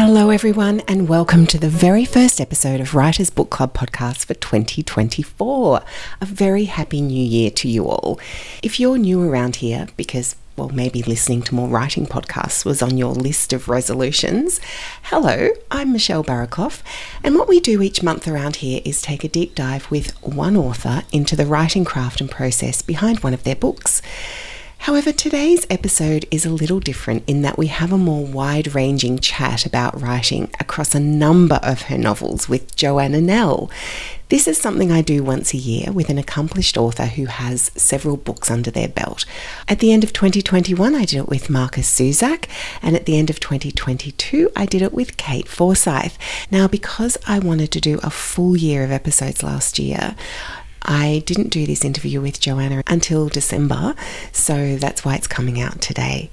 Hello, everyone, and welcome to the very first episode of Writers Book Club podcast for 2024. A very happy new year to you all. If you're new around here, because well, maybe listening to more writing podcasts was on your list of resolutions. Hello, I'm Michelle Barraclough, and what we do each month around here is take a deep dive with one author into the writing craft and process behind one of their books. However, today's episode is a little different in that we have a more wide ranging chat about writing across a number of her novels with Joanna Nell. This is something I do once a year with an accomplished author who has several books under their belt. At the end of 2021, I did it with Markus Zusak, and at the end of 2022, I did it with Kate Forsyth. Now, because I wanted to do a full year of episodes last year, I didn't do this interview with Joanna until December, so that's why it's coming out today.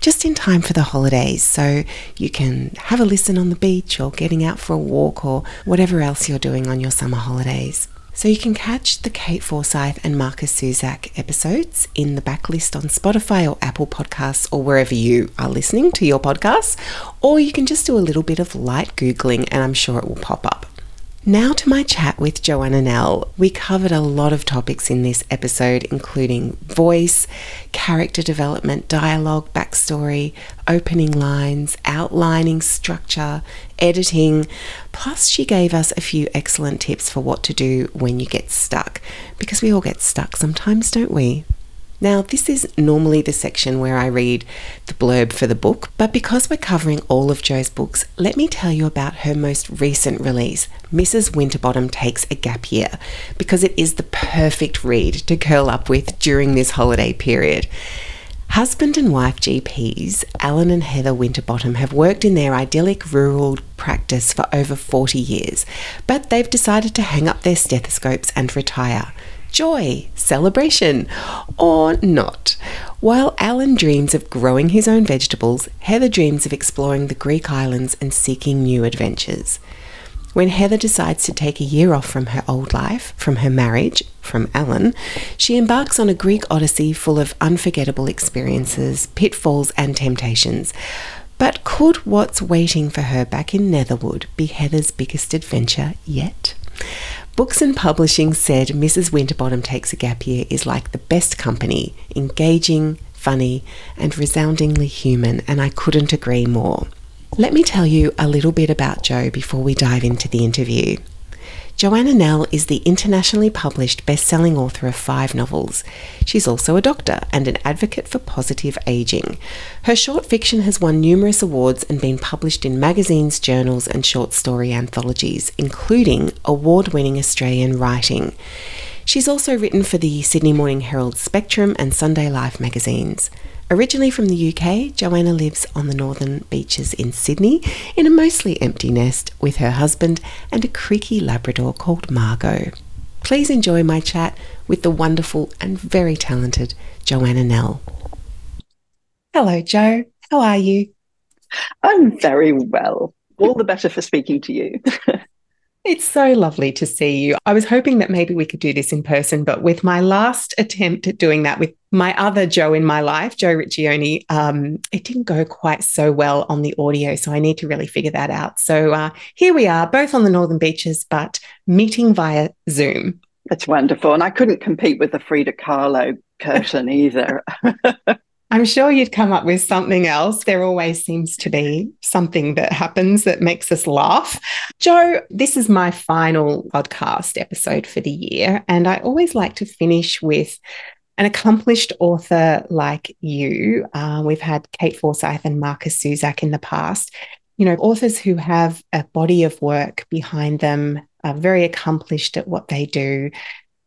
Just in time for the holidays, so you can have a listen on the beach or getting out for a walk or whatever else you're doing on your summer holidays. So you can catch the Kate Forsyth and Markus Zusak episodes in the backlist on Spotify or Apple Podcasts or wherever you are listening to your podcasts, or you can just do a little bit of light Googling and I'm sure it will pop up. Now to my chat with Joanna Nell. We covered a lot of topics in this episode, including voice, character development, dialogue, backstory, opening lines, outlining structure, editing. Plus, she gave us a few excellent tips for what to do when you get stuck, because we all get stuck sometimes, don't we? Now, this is normally the section where I read the blurb for the book, but because we're covering all of Jo's books, let me tell you about her most recent release, Mrs. Winterbottom Takes a Gap Year, because it is the perfect read to curl up with during this holiday period. Husband and wife GPs, Alan and Heather Winterbottom, have worked in their idyllic rural practice for over 40 years, but they've decided to hang up their stethoscopes and retire joy, celebration, or not. While Alan dreams of growing his own vegetables, Heather dreams of exploring the Greek islands and seeking new adventures. When Heather decides to take a year off from her old life, from her marriage, from Alan, she embarks on a Greek odyssey full of unforgettable experiences, pitfalls, and temptations. But could what's waiting for her back in Netherwood be Heather's biggest adventure yet? Books and Publishing said Mrs. Winterbottom Takes a Gap Year is like the best company, engaging, funny, and resoundingly human, and I couldn't agree more. Let me tell you a little bit about Jo before we dive into the interview. Joanna Nell is the internationally published best selling author of five novels. She's also a doctor and an advocate for positive aging. Her short fiction has won numerous awards and been published in magazines, journals, and short story anthologies, including award winning Australian writing. She's also written for the Sydney Morning Herald Spectrum and Sunday Life magazines. Originally from the UK, Joanna lives on the northern beaches in Sydney in a mostly empty nest with her husband and a creaky Labrador called Margot. Please enjoy my chat with the wonderful and very talented Joanna Nell. Hello, Jo. How are you? I'm very well. All the better for speaking to you. It's so lovely to see you. I was hoping that maybe we could do this in person, but with my last attempt at doing that with my other Jo in my life, Jo Riccioni, um, it didn't go quite so well on the audio. So I need to really figure that out. So uh, here we are, both on the Northern Beaches, but meeting via Zoom. That's wonderful. And I couldn't compete with the Frida Kahlo curtain either. I'm sure you'd come up with something else. There always seems to be something that happens that makes us laugh. Jo, this is my final podcast episode for the year. And I always like to finish with an accomplished author like you. Uh, we've had Kate Forsyth and Markus Zusak in the past. You know, authors who have a body of work behind them, are very accomplished at what they do,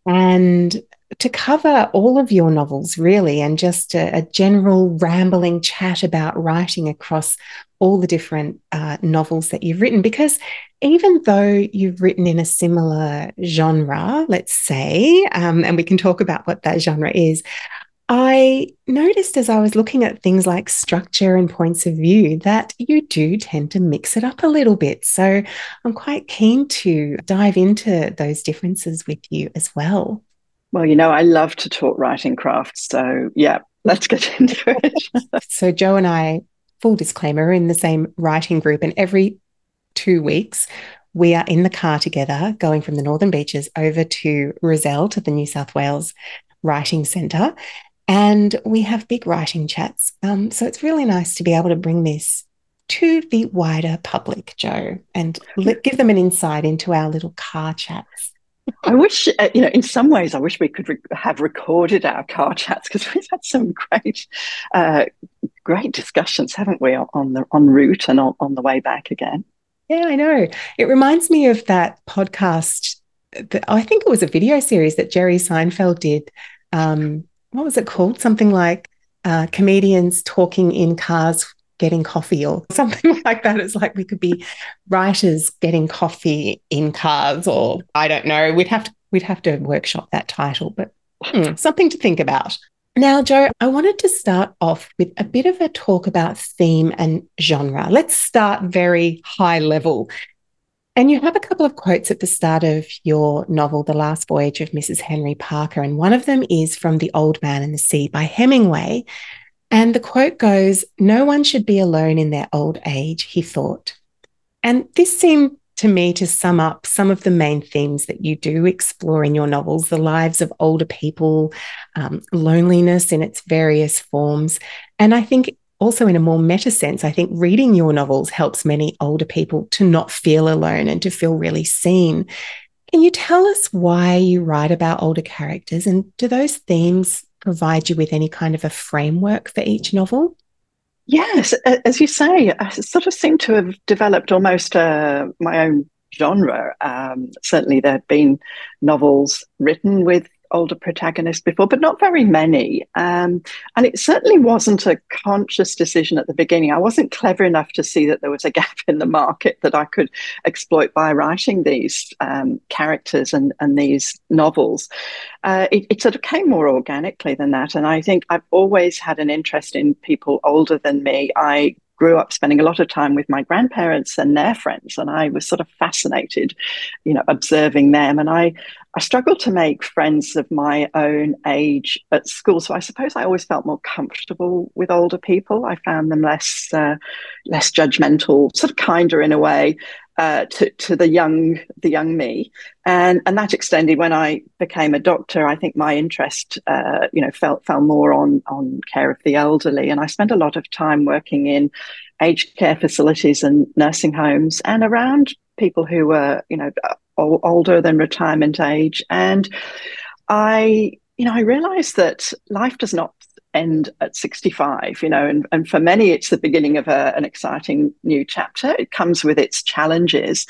and to cover all of your novels, really, and just a, a general rambling chat about writing across all the different uh, novels that you've written. Because even though you've written in a similar genre, let's say, um, and we can talk about what that genre is, I noticed as I was looking at things like structure and points of view that you do tend to mix it up a little bit. So I'm quite keen to dive into those differences with you as well. Well, you know, I love to talk writing craft. So, yeah, let's get into it. so, Jo and I full disclaimer, in the same writing group, and every two weeks, we are in the car together going from the Northern Beaches over to Rozelle to the New South Wales Writing Centre. And we have big writing chats. Um, so it's really nice to be able to bring this to the wider public, Jo, and give them an insight into our little car chats. I wish, uh, you know, in some ways, I wish we could re- have recorded our car chats because we've had some great, uh, great discussions, haven't we, on the en route and on, on the way back again? Yeah, I know. It reminds me of that podcast. That, I think it was a video series that Jerry Seinfeld did. Um, what was it called? Something like uh, comedians talking in cars getting coffee or something like that. It's like we could be writers getting coffee in cars, or I don't know. We'd have to we'd have to workshop that title, but hmm, something to think about. Now, Jo, I wanted to start off with a bit of a talk about theme and genre. Let's start very high level. And you have a couple of quotes at the start of your novel, The Last Voyage of Mrs. Henry Parker. And one of them is from The Old Man and the Sea by Hemingway. And the quote goes, No one should be alone in their old age, he thought. And this seemed to me to sum up some of the main themes that you do explore in your novels the lives of older people, um, loneliness in its various forms. And I think also, in a more meta sense, I think reading your novels helps many older people to not feel alone and to feel really seen. Can you tell us why you write about older characters and do those themes provide you with any kind of a framework for each novel? Yes, as you say, I sort of seem to have developed almost uh, my own genre. Um, certainly, there have been novels written with older protagonists before, but not very many. Um, and it certainly wasn't a conscious decision at the beginning. I wasn't clever enough to see that there was a gap in the market that I could exploit by writing these um, characters and, and these novels. Uh, it, it sort of came more organically than that. And I think I've always had an interest in people older than me. I grew up spending a lot of time with my grandparents and their friends and i was sort of fascinated you know observing them. And i i struggled to make friends of my own age at school so i suppose i always felt more comfortable with older people. I found them less uh, less judgmental sort of kinder in a way uh, to, to the young the young me. And and that extended when I became a doctor. I think my interest uh, you know fell fell more on on care of the elderly. And I spent a lot of time working in aged care facilities and nursing homes and around people who were you know older than retirement age. And I you know I realized that life does not end at 65 you know and, and for many it's the beginning of a, an exciting new chapter. It comes with its challenges.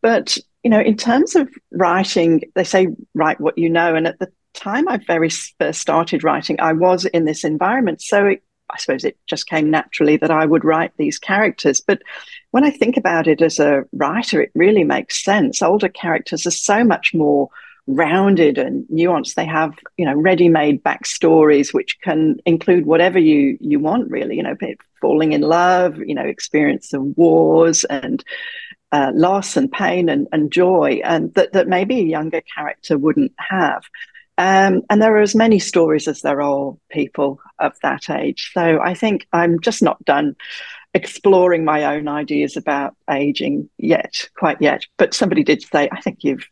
But you know in terms of writing they say write what you know. And at the time i very first started writing i was in this environment. So it, i suppose it just came naturally that i would write these characters. But when i think about it as a writer it really makes sense. Older characters are so much more rounded and nuanced. They have, you know, ready-made backstories which can include whatever you you want, really. You know, falling in love, you know, experience of wars and uh, loss and pain and, and joy, and that that maybe a younger character wouldn't have. Um, and there are as many stories as there are people of that age. So I think I'm just not done exploring my own ideas about aging yet, quite yet. But somebody did say, I think you've,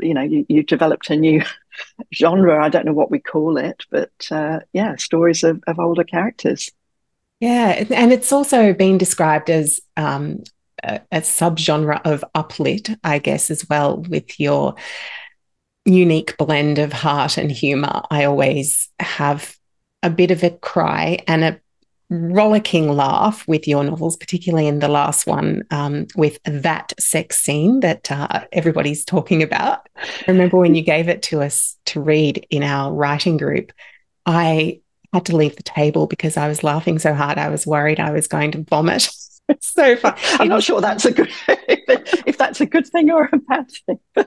you know, you, you've developed a new genre. I don't know what we call it, but uh, yeah, stories of, of older characters. Yeah, and it's also been described as um, a, a subgenre of uplit, I guess, as well, with your unique blend of heart and humor. I always have a bit of a cry and a rollicking laugh with your novels, particularly in the last one um, with that sex scene that uh, everybody's talking about. I remember when you gave it to us to read in our writing group, I had to leave the table because I was laughing so hard. I was worried I was going to vomit. so fun. I'm not sure that's a good if that's a good thing or a bad thing.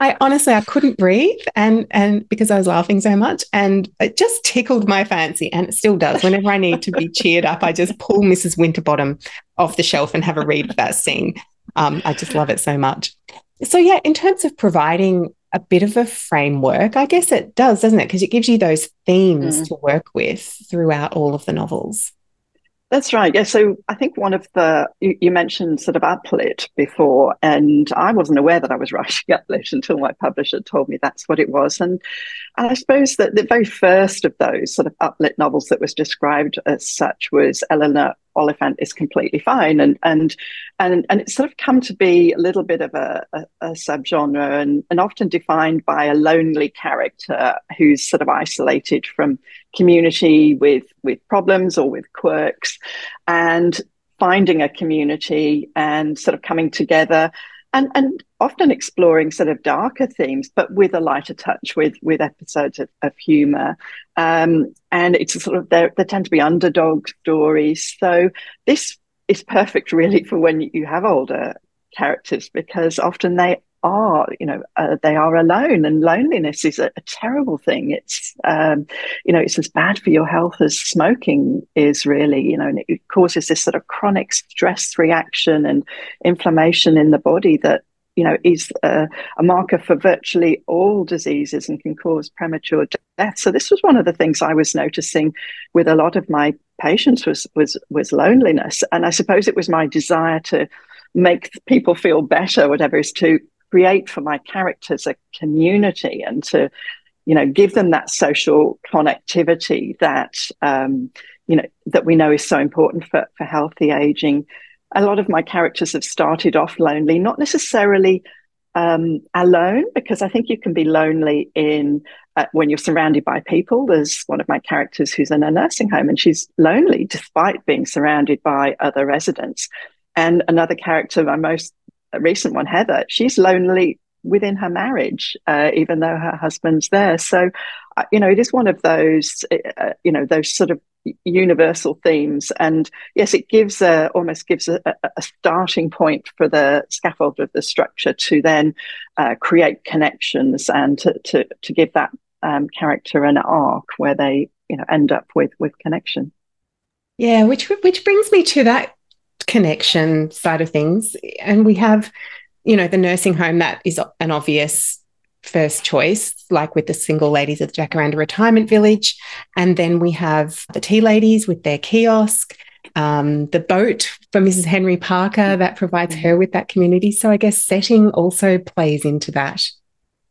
I honestly I couldn't breathe and and because I was laughing so much and it just tickled my fancy and it still does. Whenever I need to be cheered up, I just pull Mrs. Winterbottom off the shelf and have a read of that scene. Um, I just love it so much. So yeah, in terms of providing a bit of a framework, I guess it does, doesn't it? Because it gives you those themes mm. to work with throughout all of the novels. That's right. Yeah. So I think one of the, you, you, mentioned sort of uplit before, and I wasn't aware that I was writing uplit until my publisher told me that's what it was. And, and I suppose that the very first of those sort of uplit novels that was described as such was Eleanor Oliphant is completely fine, and and and and it's sort of come to be a little bit of a, a, a subgenre, and and often defined by a lonely character who's sort of isolated from community with with problems or with quirks, and finding a community and sort of coming together and and often exploring sort of darker themes, but with a lighter touch, with with episodes of, of humour. Um, and it's sort of there. There tend to be underdog stories, so this is perfect really for when you have older characters because often they are, you know, uh, they are alone, and loneliness is a, a terrible thing. It's, um, you know, it's as bad for your health as smoking is really, you know, and it causes this sort of chronic stress reaction and inflammation in the body that you know, is a, a, marker for virtually all diseases and can cause premature death. So this was one of the things I was noticing with a lot of my patients was was was loneliness, and I suppose it was my desire to make people feel better, whatever, is to create for my characters a community and to you know give them that social connectivity that um, you know that we know is so important for, for healthy aging. A lot of my characters have started off lonely not necessarily um, alone because i think you can be lonely in uh, when you're surrounded by people. There's one of my characters who's in a nursing home and she's lonely despite being surrounded by other residents. And another character my most a recent one, Heather, she's lonely within her marriage, uh, even though her husband's there. So, uh, you know, it is one of those, uh, you know, those sort of universal themes. And yes, it gives a, almost gives a, a starting point for the scaffold of the structure to then uh, create connections and to, to, to give that um, character an arc where they, you know, end up with with connection. Yeah, which which brings me to that connection side of things. And we have, you know, the nursing home that is an obvious first choice, like with the single ladies at the Jacaranda Retirement Village. And then we have the tea ladies with their kiosk, um, the boat for Mrs. Henry Parker that provides her with that community. So I guess setting also plays into that.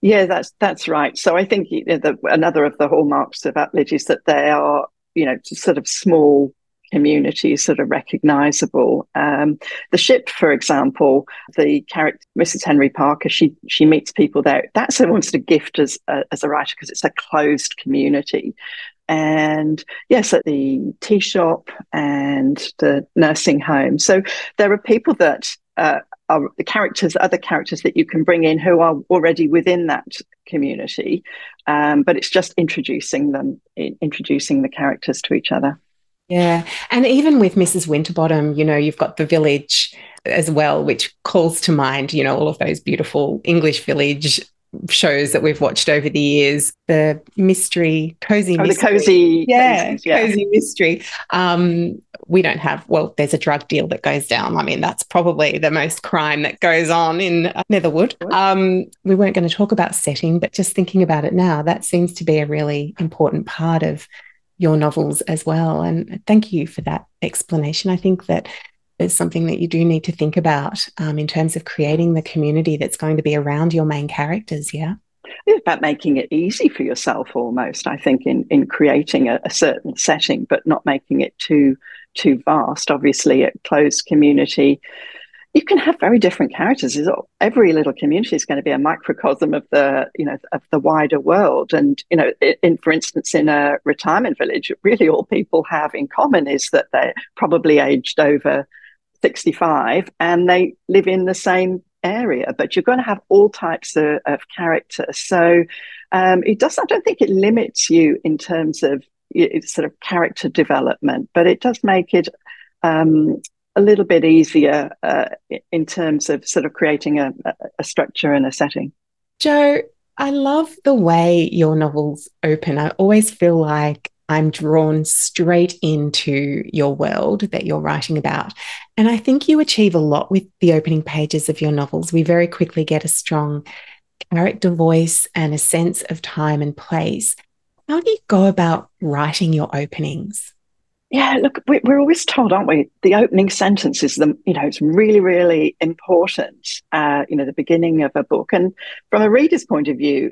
Yeah, that's that's right. So I think the, another of the hallmarks of Uplit is that they are, you know, sort of small community that are recognizable. Um, the ship, for example, the character Mrs. Henry Parker, she she meets people there. That's almost a gift as a, as a writer because it's a closed community. And yes, at the tea shop and the nursing home. So there are people that uh, are the characters, other characters that you can bring in who are already within that community. Um, but it's just introducing them, introducing the characters to each other. Yeah. And even with Mrs. Winterbottom, you know, you've got the village as well, which calls to mind, you know, all of those beautiful English village shows that we've watched over the years. The mystery, cozy oh, mystery. the cozy. Yeah, yeah. cozy mystery. Um, we don't have, well, there's a drug deal that goes down. I mean, that's probably the most crime that goes on in Netherwood. Um, we weren't going to talk about setting, but just thinking about it now, that seems to be a really important part of your novels as well. And thank you for that explanation. I think that is something that you do need to think about um, in terms of creating the community that's going to be around your main characters. Yeah. It's about making it easy for yourself almost, I think, in, in creating a, a certain setting, but not making it too too vast. Obviously, a closed community you can have very different characters. Every little community is going to be a microcosm of the, you know, of the wider world. And you know, in for instance, in a retirement village, really all people have in common is that they're probably aged over sixty-five and they live in the same area. But you're going to have all types of, of characters. So um, it does. I don't think it limits you in terms of sort of character development, but it does make it um, a little bit easier uh, in terms of sort of creating a, a structure and a setting. Jo, I love the way your novels open. I always feel like I'm drawn straight into your world that you're writing about. And I think you achieve a lot with the opening pages of your novels. We very quickly get a strong character voice and a sense of time and place. How do you go about writing your openings? Yeah, look, we're always told, aren't we? The opening sentence is the, you know, it's really, really important. Uh, you know, the beginning of a book, and from a reader's point of view,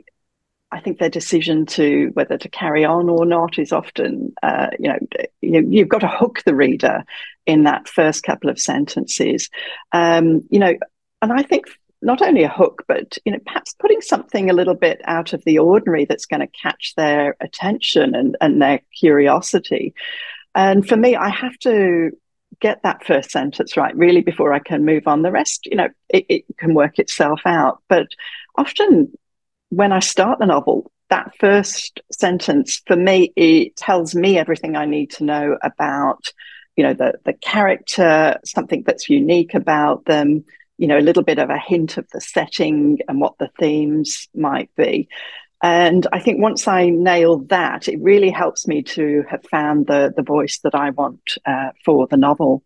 I think their decision to whether to carry on or not is often, uh, you know, you, have got to hook the reader in that first couple of sentences. Um, you know, and I think not only a hook, but you know, perhaps putting something a little bit out of the ordinary that's going to catch their attention and, and their curiosity. And for me, I have to get that first sentence right really before I can move on. The rest, you know, it, it can work itself out. But often when I start the novel, that first sentence for me, it tells me everything I need to know about, you know, the the character, something that's unique about them, you know, a little bit of a hint of the setting and what the themes might be. And I think once I nail that, it really helps me to have found the, the voice that I want uh, for the novel.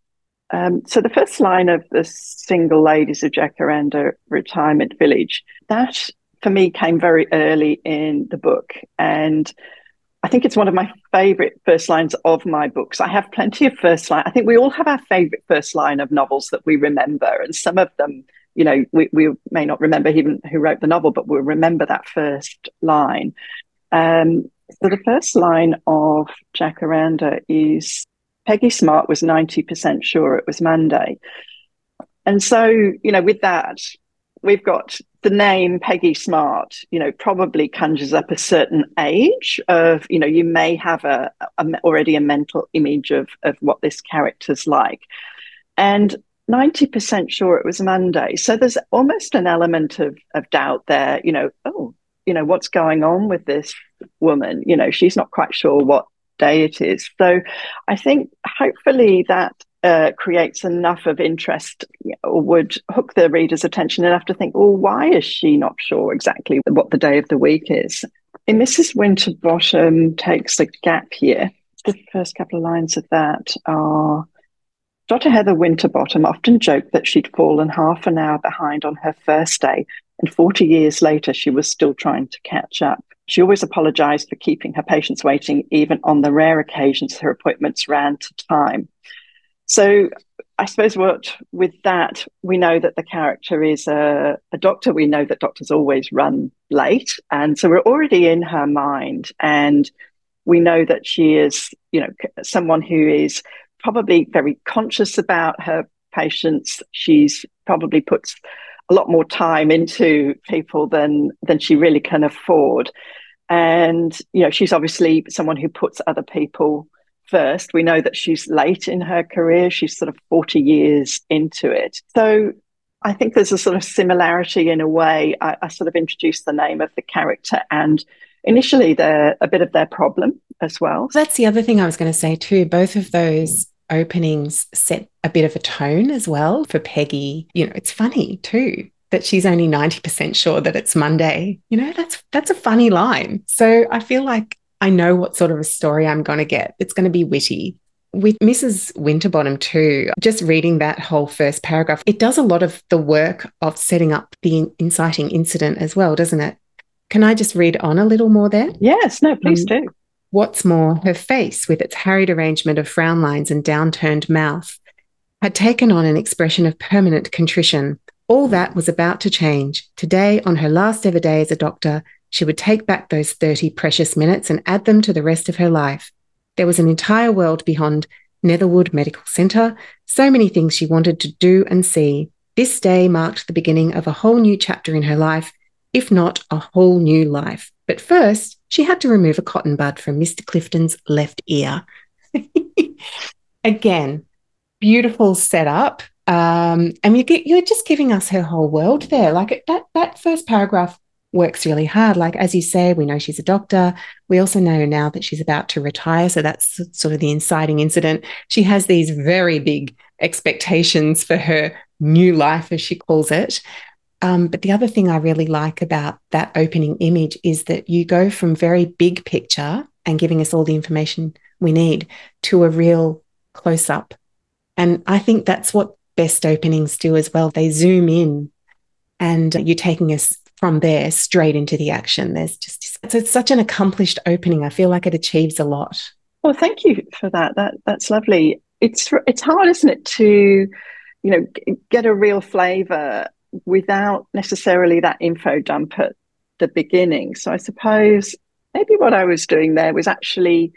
Um, so the first line of the single ladies of Jacaranda retirement village, that for me came very early in the book. And I think it's one of my favorite first lines of my books. I have plenty of first line. I think we all have our favorite first line of novels that we remember, and some of them you know, we, we may not remember even who wrote the novel, but we'll remember that first line. Um, so the first line of Jacaranda is Peggy Smart was 90% sure it was Monday. And so, you know, with that, we've got the name Peggy Smart, you know, probably conjures up a certain age of, you know, you may have a, a already a mental image of, of what this character's like. And 90% sure it was Monday. So there's almost an element of, of doubt there, you know, oh, you know, what's going on with this woman? You know, she's not quite sure what day it is. So I think hopefully that uh, creates enough of interest or would hook the reader's attention enough to think, well, why is she not sure exactly what the day of the week is? And Mrs. Winterbottom takes a gap year. The first couple of lines of that are Dr. Heather Winterbottom often joked that she'd fallen half an hour behind on her first day, and 40 years later, she was still trying to catch up. She always apologized for keeping her patients waiting, even on the rare occasions her appointments ran to time. So, I suppose what with that, we know that the character is a, a doctor. We know that doctors always run late. And so we're already in her mind. And we know that she is, you know, someone who is probably very conscious about her patients. She's probably puts a lot more time into people than than she really can afford. And you know, she's obviously someone who puts other people first. We know that she's late in her career. She's sort of 40 years into it. So I think there's a sort of similarity in a way. I, I sort of introduced the name of the character and initially they're a bit of their problem as well. That's the other thing I was going to say too. Both of those openings set a bit of a tone as well for Peggy. You know, it's funny too that she's only 90% sure that it's Monday. You know, that's that's a funny line. So I feel like I know what sort of a story I'm going to get. It's going to be witty. With Mrs. Winterbottom, too, just reading that whole first paragraph, it does a lot of the work of setting up the inciting incident as well, doesn't it? Can I just read on a little more there? Yes, no, please um, do. What's more, her face, with its harried arrangement of frown lines and downturned mouth, had taken on an expression of permanent contrition. All that was about to change. Today, on her last ever day as a doctor, she would take back those 30 precious minutes and add them to the rest of her life. There was an entire world beyond Netherwood Medical Centre, so many things she wanted to do and see. This day marked the beginning of a whole new chapter in her life, if not a whole new life. But first, she had to remove a cotton bud from Mr. Clifton's left ear. Again, beautiful setup. Um, and you get, you're just giving us her whole world there. Like that, that first paragraph works really hard. Like, as you say, we know she's a doctor. We also know now that she's about to retire. So that's sort of the inciting incident. She has these very big expectations for her new life, as she calls it. Um, but the other thing I really like about that opening image is that you go from very big picture and giving us all the information we need to a real close up. And I think that's what best openings do as well. They zoom in and you're taking us from there straight into the action. There's just, it's such an accomplished opening. I feel like it achieves a lot. Well, thank you for that. That that's lovely. It's it's hard, isn't it, to you know get a real flavour without necessarily that info dump at the beginning. So I suppose maybe what I was doing there was actually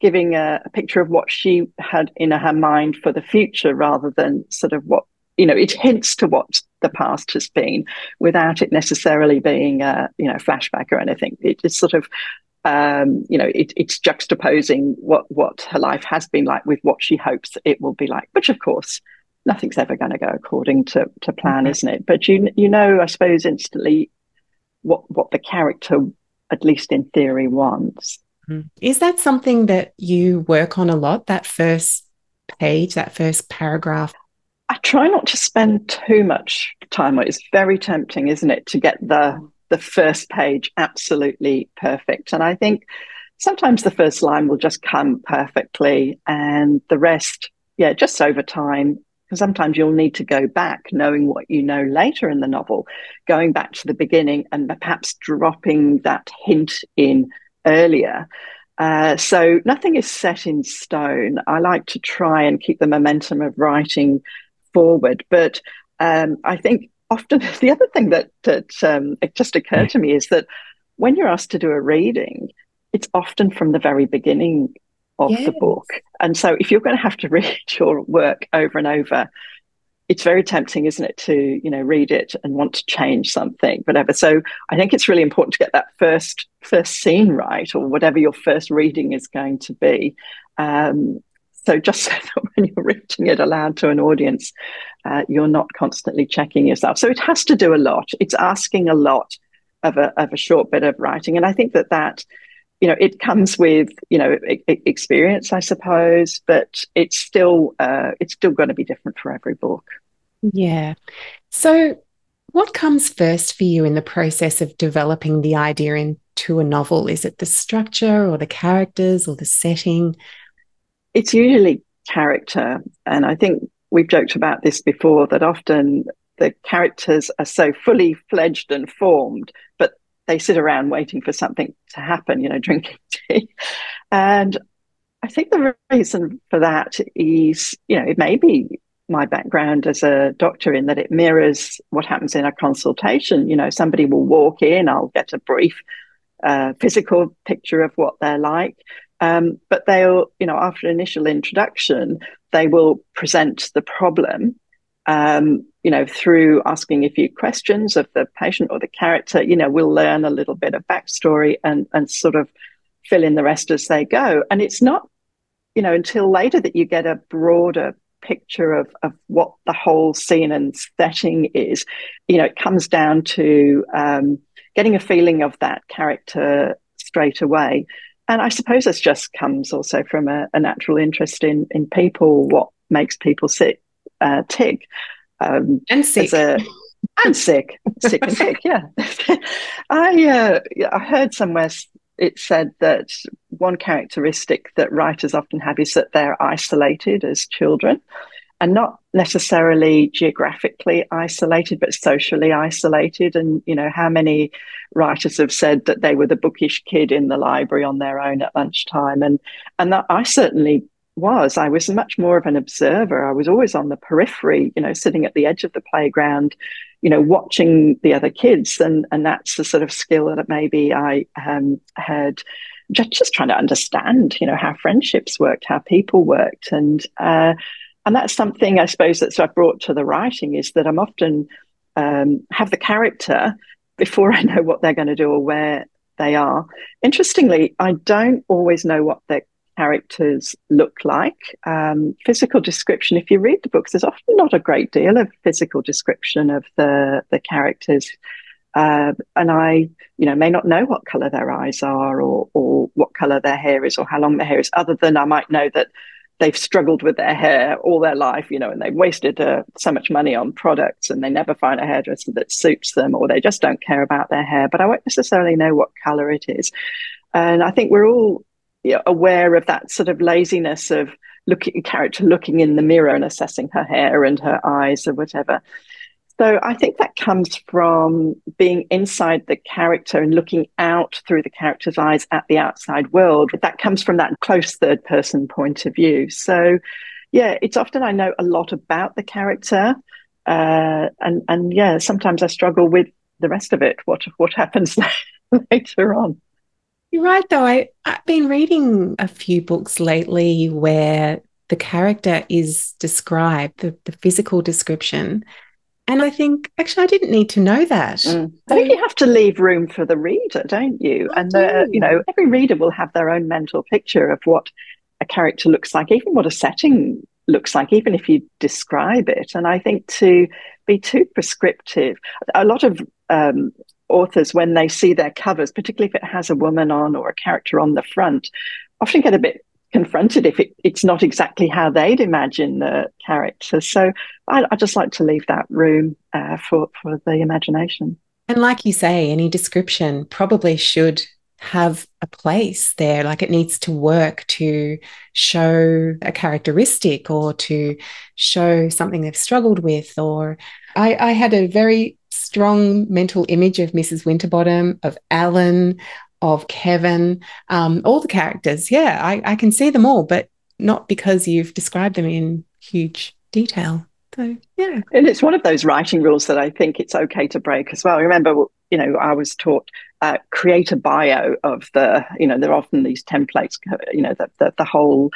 giving a, a, picture of what she had in her mind for the future rather than sort of what you know it hints to what the past has been without it necessarily being a you know flashback or anything it, it's sort of um, you know it, it's juxtaposing what what her life has been like with what she hopes it will be like which of course nothing's ever going to go according to to plan isn't it but you you know i suppose instantly what what the character at least in theory wants Mm-hmm. Is that something that you work on a lot, that first page, that first paragraph? I try not to spend too much time on. It's very tempting, isn't it, to get the the first page absolutely perfect. And I think sometimes the first line will just come perfectly and the rest, yeah, just over time. Because sometimes you'll need to go back knowing what you know later in the novel, going back to the beginning and perhaps dropping that hint in earlier. Uh, so nothing is set in stone. I like to try and keep the momentum of writing forward, but um, I think often the other thing that that um, it just occurred to me is that when you're asked to do a reading, it's often from the very beginning of yes. the book, and so if you're going to have to read your work over and over, it's very tempting, isn't it, to you know read it and want to change something, whatever. So I think it's really important to get that first first scene right, or whatever your first reading is going to be. Um, so just so that when you're reading it aloud to an audience, uh, you're not constantly checking yourself. So it has to do a lot. It's asking a lot of a of a short bit of writing, and I think that that you know, it comes with you know experience, I suppose, but it's still uh, it's still going to be different for every book. Yeah. So, what comes first for you in the process of developing the idea into a novel? Is it the structure, or the characters, or the setting? It's usually character, and I think we've joked about this before that often the characters are so fully fledged and formed, but they sit around waiting for something to happen, you know, drinking tea. And I think the reason for that is, you know, it may be my background as a doctor in that it mirrors what happens in a consultation. You know, somebody will walk in, I'll get a brief uh, physical picture of what they're like. Um, but they'll, you know, after initial introduction, they will present the problem um, you know, through asking a few questions of the patient or the character, you know, we'll learn a little bit of backstory and and sort of fill in the rest as they go. And it's not, you know, until later that you get a broader picture of, of what the whole scene and setting is. You know, it comes down to um, getting a feeling of that character straight away. And I suppose this just comes also from a, a natural interest in in people, what makes people sick uh, tick. Um, and sick. A, and sick, sick and sick. Yeah, I uh, I heard somewhere it said that one characteristic that writers often have is that they're isolated as children, and not necessarily geographically isolated, but socially isolated. And you know how many writers have said that they were the bookish kid in the library on their own at lunchtime, and and that I certainly was. I was much more of an observer. I was always on the periphery, you know, sitting at the edge of the playground, you know, watching the other kids. And, and that's the sort of skill that maybe I um, had just, just trying to understand, you know, how friendships worked, how people worked. And, uh, and that's something I suppose that's I've brought to the writing is that I'm often um, have the character before I know what they're going to do or where they are. Interestingly, I don't always know what their characters look like. Um, physical description, if you read the books, there's often not a great deal of physical description of the, the characters. Uh, and I, you know, may not know what color their eyes are or, or what color their hair is or how long their hair is, other than I might know that they've struggled with their hair all their life, you know, and they've wasted uh, so much money on products and they never find a hairdresser that suits them or they just don't care about their hair. But I won't necessarily know what color it is. And I think we're all you know, aware of that sort of laziness of looking character looking in the mirror and assessing her hair and her eyes or whatever. So I think that comes from being inside the character and looking out through the character's eyes at the outside world. That comes from that close third person point of view. So yeah, it's often I know a lot about the character. Uh, and and yeah, sometimes I struggle with the rest of it. What what happens later on? You're right, though. I, I've been reading a few books lately where the character is described, the, the physical description, and I think, actually, I didn't need to know that. Mm. I think you have to leave room for the reader, don't you? I and, do. Uh, you know, every reader will have their own mental picture of what a character looks like, even what a setting looks like, even if you describe it. And I think to be too prescriptive, a lot of um, authors, when they see their covers, particularly if it has a woman on or a character on the front, often get a bit confronted if it, it's not exactly how they'd imagine the character. So I, I just like to leave that room uh, for for the imagination. And like you say, any description probably should have a place there. Like it needs to work to show a characteristic or to show something they've struggled with. Or I, I had a very strong mental image of Mrs. Winterbottom, of Alan, of Kevin, um, all the characters. Yeah, I, I can see them all, but not because you've described them in huge detail. So, yeah. And it's one of those writing rules that I think it's okay to break as well. Remember, you know, I was taught uh, create a bio of the, you know, there are often these templates, you know, the, the whole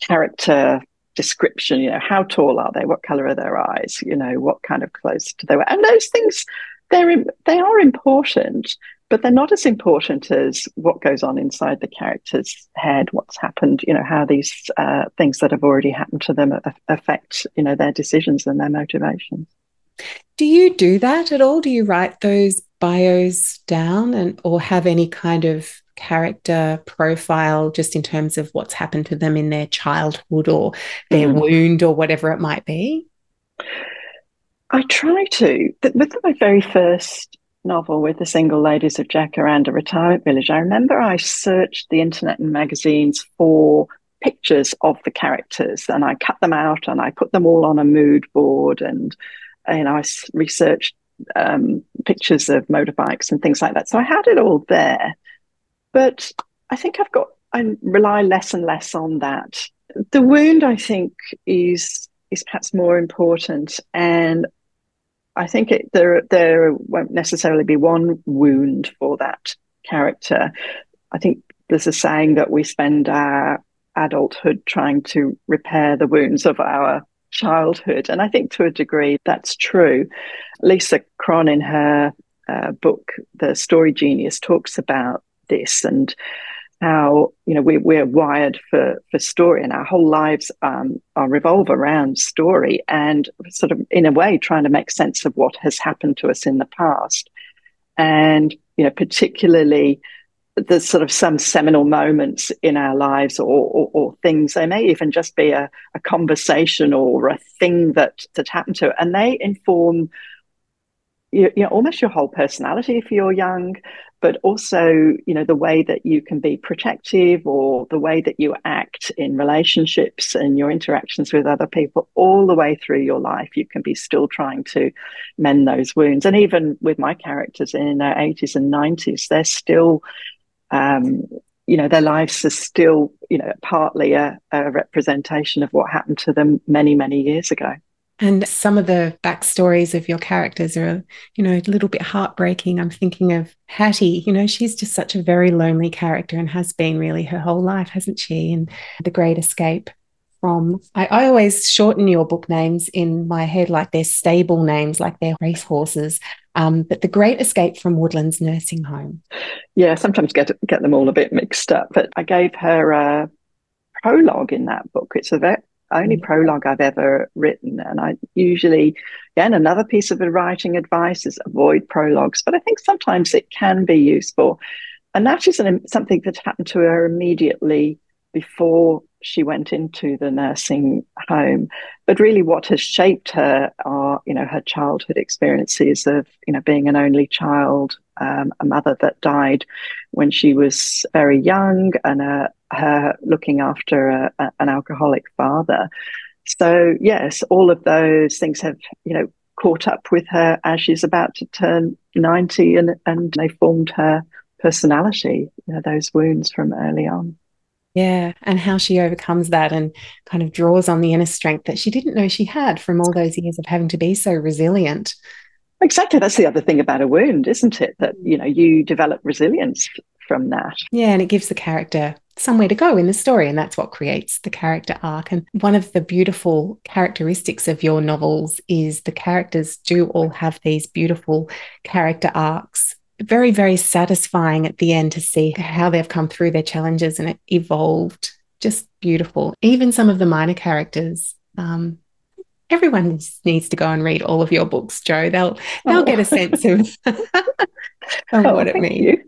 character description, you know, how tall are they? What color are their eyes? You know, what kind of clothes do they wear? And those things, they're, they are important, but they're not as important as what goes on inside the character's head, what's happened, you know, how these uh, things that have already happened to them affect, you know, their decisions and their motivations. Do you do that at all? Do you write those bios down and or have any kind of character profile just in terms of what's happened to them in their childhood or their mm. wound or whatever it might be? I try to. With my very first novel with the single ladies of Jacaranda Retirement Village, I remember I searched the internet and magazines for pictures of the characters and I cut them out and I put them all on a mood board and you know I researched um, pictures of motorbikes and things like that. So I had it all there, but I think I've got I rely less and less on that. The wound, I think, is is perhaps more important, and I think it, there there won't necessarily be one wound for that character. I think there's a saying that we spend our adulthood trying to repair the wounds of our childhood, and I think to a degree that's true. Lisa Cron, in her uh, book *The Story Genius*, talks about this and how you know we, we're wired for for story and our whole lives um, are revolve around story and sort of in a way trying to make sense of what has happened to us in the past and you know particularly there's sort of some seminal moments in our lives or, or, or things. They may even just be a, a conversation or a thing that that happened to it and they inform you, you know almost your whole personality if you're young but also you know the way that you can be protective or the way that you act in relationships and your interactions with other people all the way through your life. You can be still trying to mend those wounds. And even with my characters in their 80s and 90s they're still um, you know their lives are still you know partly a, a representation of what happened to them many many years ago and some of the backstories of your characters are, you know, a little bit heartbreaking. I'm thinking of Hattie, you know, she's just such a very lonely character and has been really her whole life, hasn't she? And The Great Escape from, I, I always shorten your book names in my head like they're stable names, like they're racehorses. Um, but The Great Escape from Woodlands Nursing Home. Yeah, sometimes get get them all a bit mixed up. But I gave her a prologue in that book. It's a very only mm. prologue I've ever written. And I usually, again, another piece of writing advice is avoid prologues, but I think sometimes it can be useful. And that is an, something that happened to her immediately before she went into the nursing home. But really, what has shaped her are, you know, her childhood experiences of, you know, being an only child, um, a mother that died when she was very young, and a, her looking after a, a, an alcoholic father. So yes, all of those things have you know caught up with her as she's about to turn 90 and, and they formed her personality, you know, those wounds from early on. Yeah, and how she overcomes that and kind of draws on the inner strength that she didn't know she had from all those years of having to be so resilient. Exactly. That's the other thing about a wound, isn't it? That, you know, you mm. develop resilience from that. Yeah, and it gives the character somewhere to go in the story, and that's what creates the character arc. And one of the beautiful characteristics of your novels is the characters do all have these beautiful character arcs very, very satisfying at the end to see how they've come through their challenges and it evolved. Just beautiful. Even some of the minor characters. Um, everyone needs to go and read all of your books, Jo. They'll they'll oh. get a sense of, of oh, what it means. You.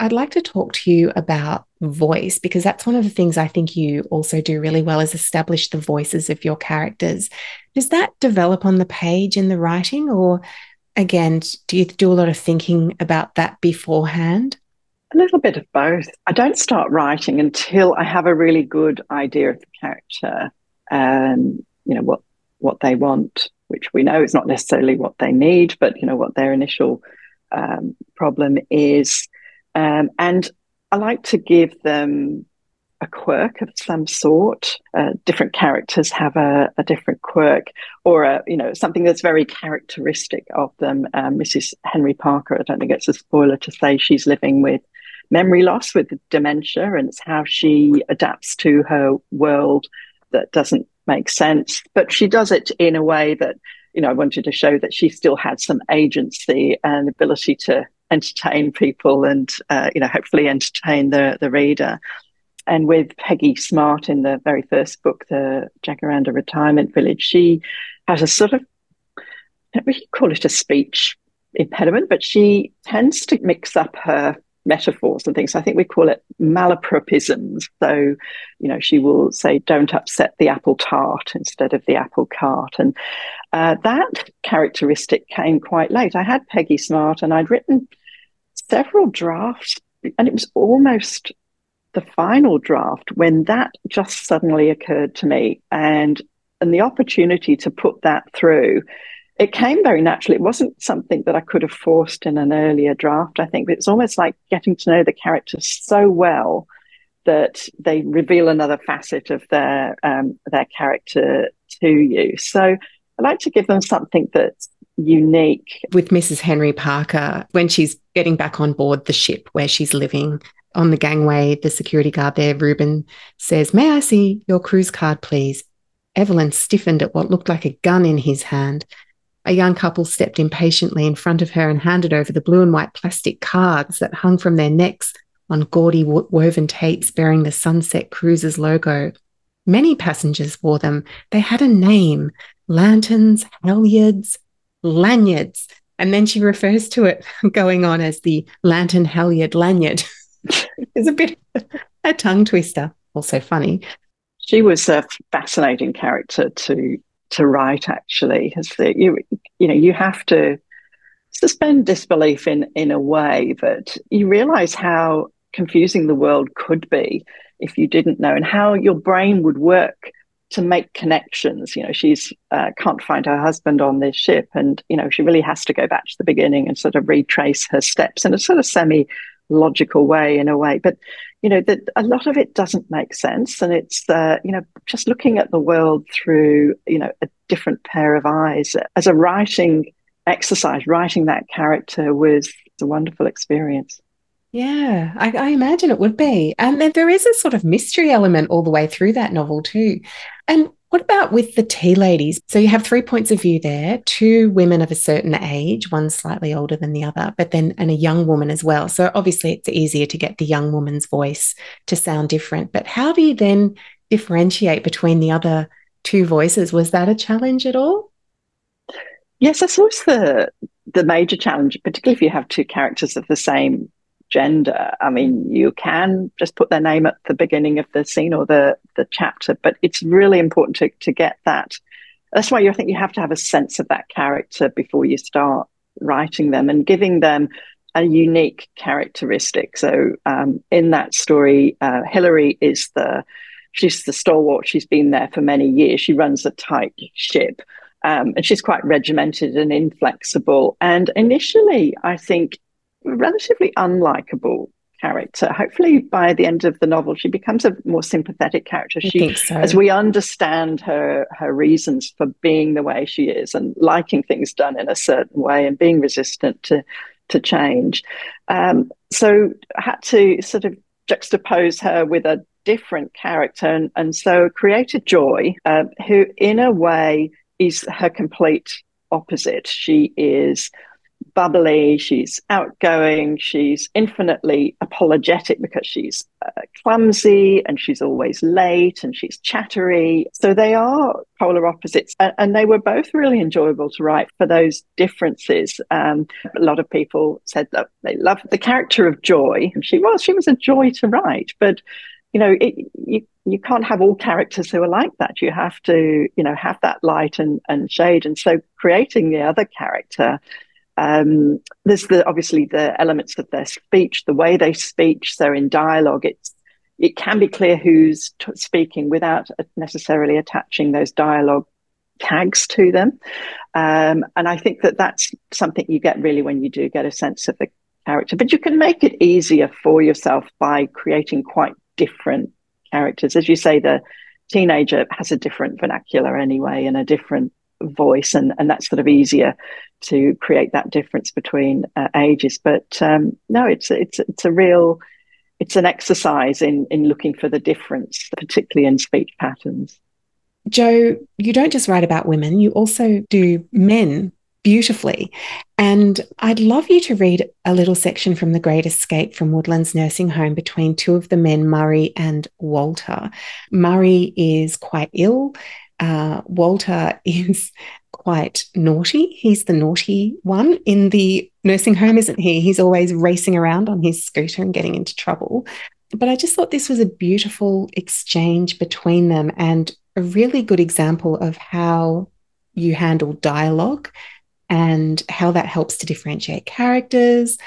I'd like to talk to you about voice because that's one of the things I think you also do really well is establish the voices of your characters. Does that develop on the page in the writing or again, do you do a lot of thinking about that beforehand? A little bit of both. I don't start writing until I have a really good idea of the character and you know what what they want, which we know is not necessarily what they need, but you know what their initial um, problem is. Um, and I like to give them a quirk of some sort. Uh, different characters have a, a, different quirk, or a, you know something that's very characteristic of them. Um, Mrs. Henry Parker. I don't think it's a spoiler to say she's living with memory loss, with dementia, and it's how she adapts to her world that doesn't make sense. But she does it in a way that you know I wanted to show that she still had some agency and ability to entertain people and uh, you know hopefully entertain the the reader and with Peggy Smart in the very first book, the Jacaranda Retirement Village, she has a sort of, I don't really call it a speech impediment, but she tends to mix up her metaphors and things. I think we call it malapropisms. So, you know, she will say, don't upset the apple tart instead of the apple cart. And uh, that characteristic came quite late. I had Peggy Smart and I'd written several drafts, and it was almost the final draft when that just suddenly occurred to me and and the opportunity to put that through it came very naturally. It wasn't something that i could have forced in an earlier draft i think. It's almost like getting to know the characters so well that they reveal another facet of their um, their character to you. So i like to give them something that's unique. With mrs henry parker when she's getting back on board the ship where she's living on the gangway, the security guard there, Reuben, says, May I see your cruise card, please? Evelyn stiffened at what looked like a gun in his hand. A young couple stepped impatiently in front of her and handed over the blue and white plastic cards that hung from their necks on gaudy woven tapes bearing the Sunset Cruises logo. Many passengers wore them. They had a name lanterns, halyards, lanyards. And then she refers to it going on as the lantern halyard lanyard. is a bit a tongue twister, also funny. She was a fascinating character to to write. Actually, as the, you you know you have to suspend disbelief in in a way that you realize how confusing the world could be if you didn't know, and how your brain would work to make connections. You know, she's uh, can't find her husband on this ship, and you know she really has to go back to the beginning and sort of retrace her steps in a sort of semi logical way in a way but you know that a lot of it doesn't make sense and it's uh, you know just looking at the world through you know a different pair of eyes as a writing exercise writing that character was a wonderful experience yeah, I, I, imagine it would be. And there is a sort of mystery element all the way through that novel, too. And what about with the tea ladies? So you have three points of view there, two women of a certain age, one slightly older than the other, but then and a young woman as well. So obviously it's easier to get the young woman's voice to sound different. But how do you then differentiate between the other two voices? Was that a challenge at all? Yes, that's always the the major challenge, particularly if you have two characters of the same gender. I mean, you can just put their name at the beginning of the scene or the, the chapter, but it's really important to, to get that. That's why I think you have to have a sense of that character before you start writing them and giving them a unique characteristic. So um, in that story, uh, Hillary is the she's the stalwart. She's been there for many years. She runs a tight ship. Um, and she's quite regimented and inflexible. And initially, I think, relatively unlikable character. Hopefully, by the end of the novel, she becomes a more sympathetic character. She, so. as we understand her her reasons for being the way she is and liking things done in a certain way and being resistant to to change. Um, so, I had to sort of juxtapose her with a different character, and, and so created Joy, uh, who, in a way, is her complete opposite. She is bubbly, she's outgoing, she's infinitely apologetic because she's uh, clumsy and she's always late and she's chattery. So they are polar opposites. And, and they were both really enjoyable to write for those differences. Um, a lot of people said that they loved the character of Joy. And she was, she was a joy to write. But you know, it, you you can't have all characters who are like that. You have to, you know, have that light and, and shade. And so creating the other character um, there's the obviously the elements of their speech, the way they speak. So in dialogue, it's it can be clear who's t- speaking without necessarily attaching those dialogue tags to them. Um, and I think that that's something you get really when you do get a sense of the character. But you can make it easier for yourself by creating quite different characters. As you say, the teenager has a different vernacular anyway and a different voice, and, and that's sort of easier to create that difference between uh, ages. But um, no, it's it's it's a real it's an exercise in in looking for the difference, particularly in speech patterns. Jo, you don't just write about women; you also do men beautifully. And I'd love you to read a little section from The Great Escape from Woodlands Nursing Home between two of the men, Murray and Walter. Murray is quite ill uh, Walter is quite naughty. He's the naughty one in the nursing home, isn't he? He's always racing around on his scooter and getting into trouble. But I just thought this was a beautiful exchange between them and a really good example of how you handle dialogue and how that helps to differentiate characters,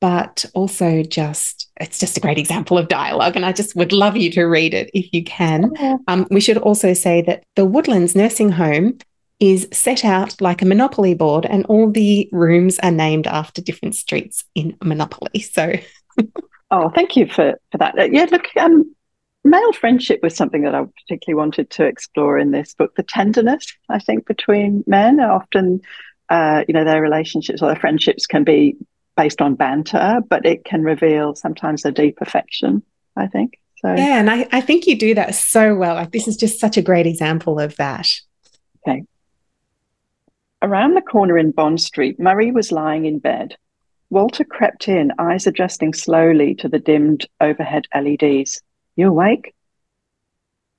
but also just it's just a great example of dialogue and i just would love you to read it if you can. Um, we should also say that the woodlands nursing home is set out like a monopoly board and all the rooms are named after different streets in monopoly so. Oh thank you for for that. Uh, yeah look um, male friendship was something that i particularly wanted to explore in this book the tenderness i think between men. Often uh, you know their relationships or their friendships can be based on banter, but it can reveal sometimes a deep affection, I think. So Yeah, and I, I think you do that so well. Like this is just such a great example of that. Okay. Around the corner in Bond Street, Murray was lying in bed. Walter crept in, eyes adjusting slowly to the dimmed overhead LEDs. You awake?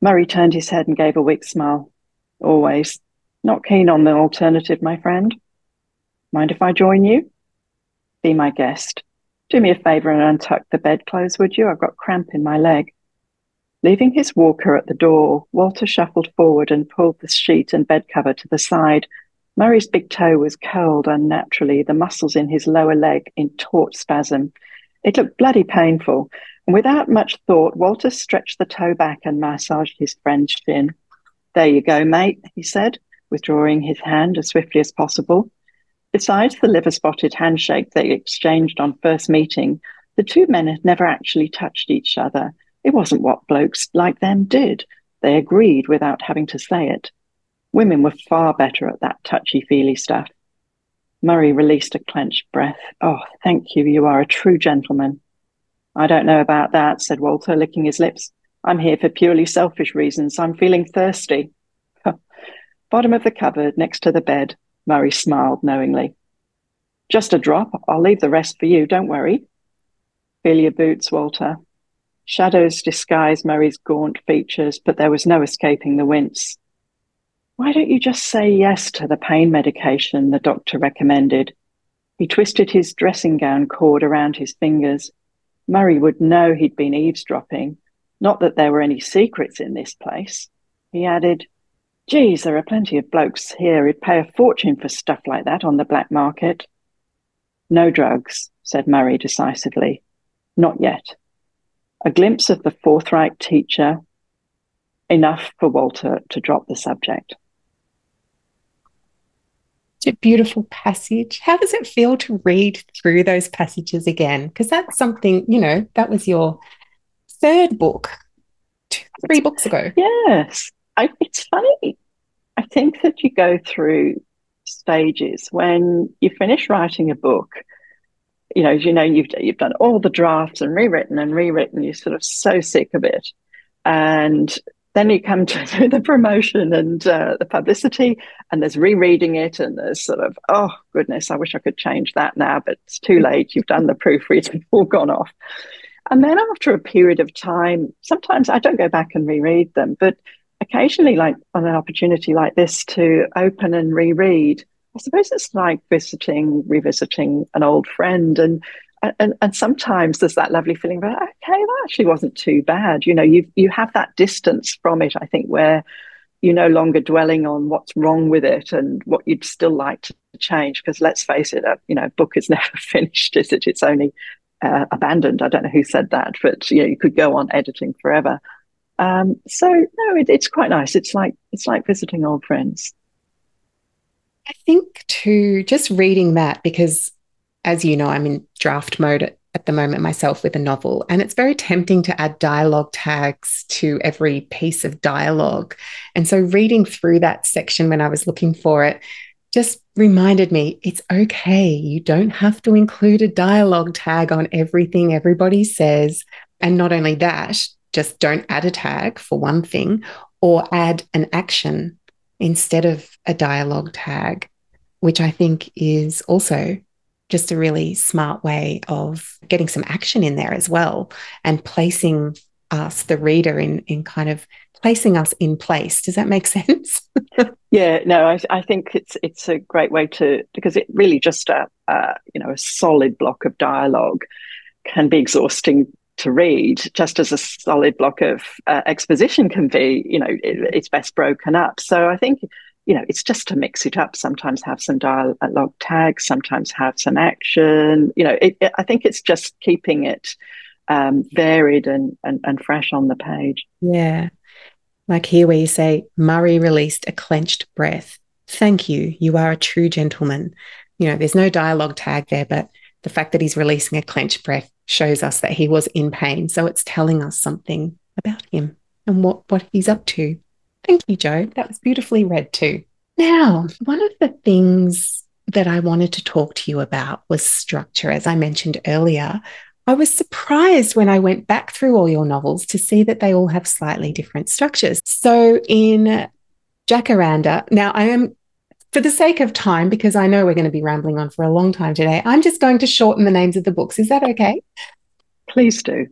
Murray turned his head and gave a weak smile. Always. Not keen on the alternative, my friend. Mind if I join you? Be my guest. Do me a favour and untuck the bedclothes, would you? I've got cramp in my leg. Leaving his walker at the door, Walter shuffled forward and pulled the sheet and bed cover to the side. Murray's big toe was curled unnaturally, the muscles in his lower leg in taut spasm. It looked bloody painful, and without much thought, Walter stretched the toe back and massaged his friend's shin. There you go, mate, he said, withdrawing his hand as swiftly as possible. Besides the liver spotted handshake they exchanged on first meeting, the two men had never actually touched each other. It wasn't what blokes like them did. They agreed without having to say it. Women were far better at that touchy feely stuff. Murray released a clenched breath. Oh, thank you. You are a true gentleman. I don't know about that, said Walter, licking his lips. I'm here for purely selfish reasons. I'm feeling thirsty. Bottom of the cupboard next to the bed. Murray smiled knowingly. Just a drop. I'll leave the rest for you. Don't worry. Feel your boots, Walter. Shadows disguised Murray's gaunt features, but there was no escaping the wince. Why don't you just say yes to the pain medication the doctor recommended? He twisted his dressing gown cord around his fingers. Murray would know he'd been eavesdropping. Not that there were any secrets in this place. He added, Geez, there are plenty of blokes here who'd pay a fortune for stuff like that on the black market. No drugs, said Murray decisively. Not yet. A glimpse of the forthright teacher, enough for Walter to drop the subject. such a beautiful passage. How does it feel to read through those passages again? Because that's something, you know, that was your third book three books ago. Yes. I, it's funny. I think that you go through stages when you finish writing a book. You know, you know, you've you've done all the drafts and rewritten and rewritten. You're sort of so sick of it, and then you come to the promotion and uh, the publicity, and there's rereading it, and there's sort of, oh goodness, I wish I could change that now, but it's too late. You've done the proofread, it's all gone off. And then after a period of time, sometimes I don't go back and reread them, but occasionally, like on an opportunity like this to open and reread, I suppose it's like visiting, revisiting an old friend. And and, and sometimes there's that lovely feeling of okay, that actually wasn't too bad. You know, you you have that distance from it. I think where you're no longer dwelling on what's wrong with it and what you'd still like to change. Because let's face it, a you know, book is never finished, is it? It's only uh, abandoned. I don't know who said that, but you know, you could go on editing forever. Um, so no, it, it's quite nice. It's like it's like visiting old friends. I think too, just reading that because as you know, I'm in draft mode at, at the moment myself with a novel, and it's very tempting to add dialogue tags to every piece of dialogue. And so, reading through that section when I was looking for it just reminded me it's okay. You don't have to include a dialogue tag on everything everybody says. And not only that, just don't add a tag for one thing, or add an action instead of a dialogue tag, which I think is also just a really smart way of getting some action in there as well and placing us, the reader, in, in kind of placing us in place. Does that make sense? yeah, no, I, I, think it's it's a great way to because it really just a, a you know a solid block of dialogue can be exhausting to read, just as a solid block of uh, exposition can be. You know, it, it's best broken up. So I think you know, it's just to mix it up. Sometimes have some dialogue tags, sometimes have some action. You know, it, it, I think it's just keeping it um, varied and, and, and fresh on the page. Yeah. Like here, where you say, Murray released a clenched breath. Thank you. You are a true gentleman. You know, there's no dialogue tag there, but the fact that he's releasing a clenched breath shows us that he was in pain. So it's telling us something about him and what, what he's up to. Thank you, Jo. That was beautifully read too. Now, one of the things that I wanted to talk to you about was structure. As I mentioned earlier, I was surprised when I went back through all your novels to see that they all have slightly different structures. So in Jacaranda, now I am, for the sake of time, because I know we're going to be rambling on for a long time today, I'm just going to shorten the names of the books. Is that okay? Please do.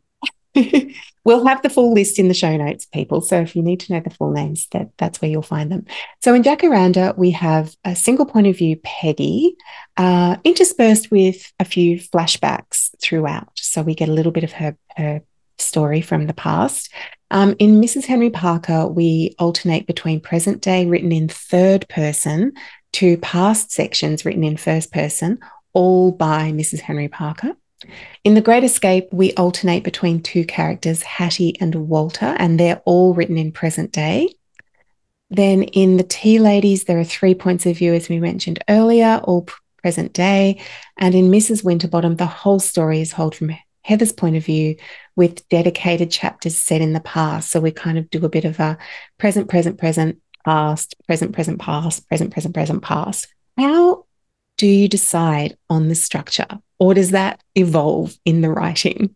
we'll have the full list in the show notes, people. So if you need to know the full names, that, that's where you'll find them. So in Jacaranda, we have a single point of view Peggy, uh, interspersed with a few flashbacks throughout. So we get a little bit of her, her story from the past. Um, in Mrs. Henry Parker, we alternate between present day written in third person to past sections written in first person, all by Mrs. Henry Parker. In The Great Escape, we alternate between two characters, Hattie and Walter, and they're all written in present day. Then in The Tea Ladies, there are three points of view, as we mentioned earlier, all present day. And in Mrs. Winterbottom, the whole story is told from Heather's point of view with dedicated chapters set in the past. So we kind of do a bit of a present, present, present, past, present, present, past, present, present, present, past. How do you decide on the structure? or does that evolve in the writing?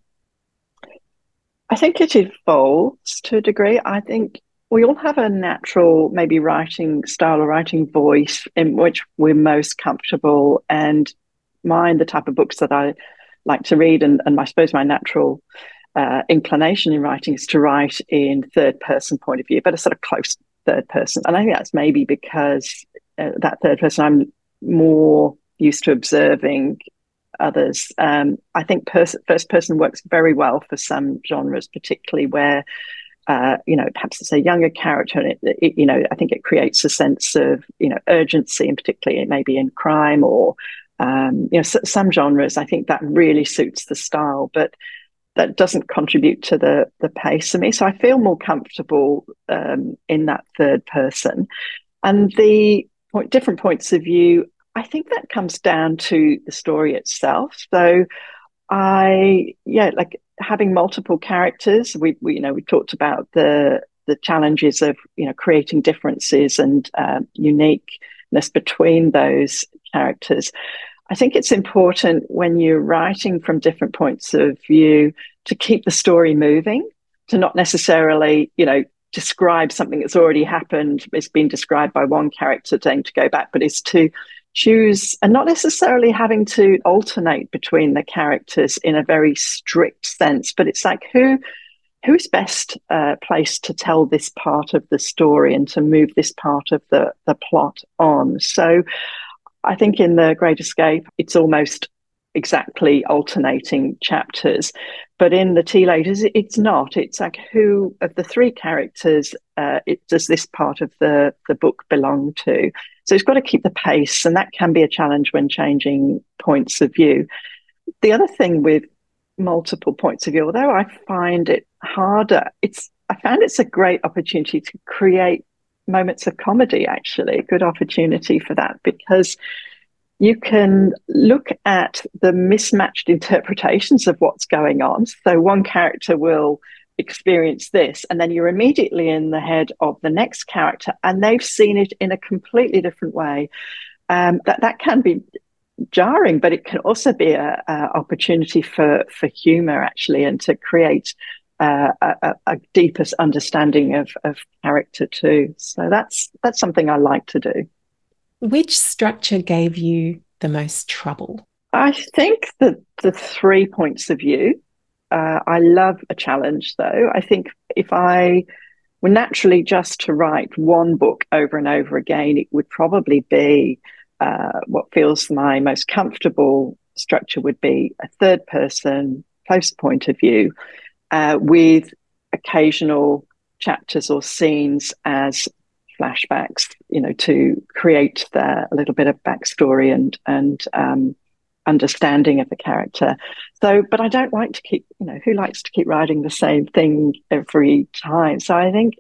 I think it evolves to a degree. I think we all have a natural, maybe writing style or writing voice in which we're most comfortable. And mine, the type of books that I like to read, and, and I suppose my natural uh, inclination in writing is to write in third person point of view, but a sort of close third person. And I think that's maybe because uh, that third person, I'm more used to observing others. Um, I think pers- first person works very well for some genres, particularly where uh, you know perhaps it's a younger character, and it, it, you know I think it creates a sense of you know urgency, and particularly it may be in crime or um, you know some genres. I think that really suits the style, but that doesn't contribute to the the pace for me. So I feel more comfortable um, in that third person, and the point, different points of view. I think that comes down to the story itself. So I, yeah, like having multiple characters. We, we you know, we talked about the the challenges of you know creating differences and uh, uniqueness between those characters. I think it's important when you're writing from different points of view to keep the story moving, to not necessarily, you know, describe something that's already happened, it's been described by one character, then to go back, but is to choose and not necessarily having to alternate between the characters in a very strict sense, but it's like who who's best uh, placed to tell this part of the story and to move this part of the, the plot on. So I think in The Great Escape, it's almost exactly alternating chapters. But in the Tea Ladies, it's not. It's like who of the three characters uh, it, does this part of the, the book belong to? So it's got to keep the pace, and that can be a challenge when changing points of view. The other thing with multiple points of view, although I find it harder, it's I found it's a great opportunity to create moments of comedy, actually, a good opportunity for that because you can look at the mismatched interpretations of what's going on. So one character will experience this, and then you're immediately in the head of the next character, and they've seen it in a completely different way. Um, that that can be jarring, but it can also be an opportunity for for humor actually, and to create uh, a, a, deepest understanding of, of character too. So that's that's something I like to do. Which structure gave you the most trouble? I think that the three points of view. Uh, I love a challenge, though. I think if I were naturally just to write one book over and over again, it would probably be uh, what feels my most comfortable structure would be a third person, close point of view, uh, with occasional chapters or scenes as flashbacks, you know, to create the, a little bit of backstory and and um, understanding of the character. So, but I don't like to keep, you know, who likes to keep writing the same thing every time? So I think,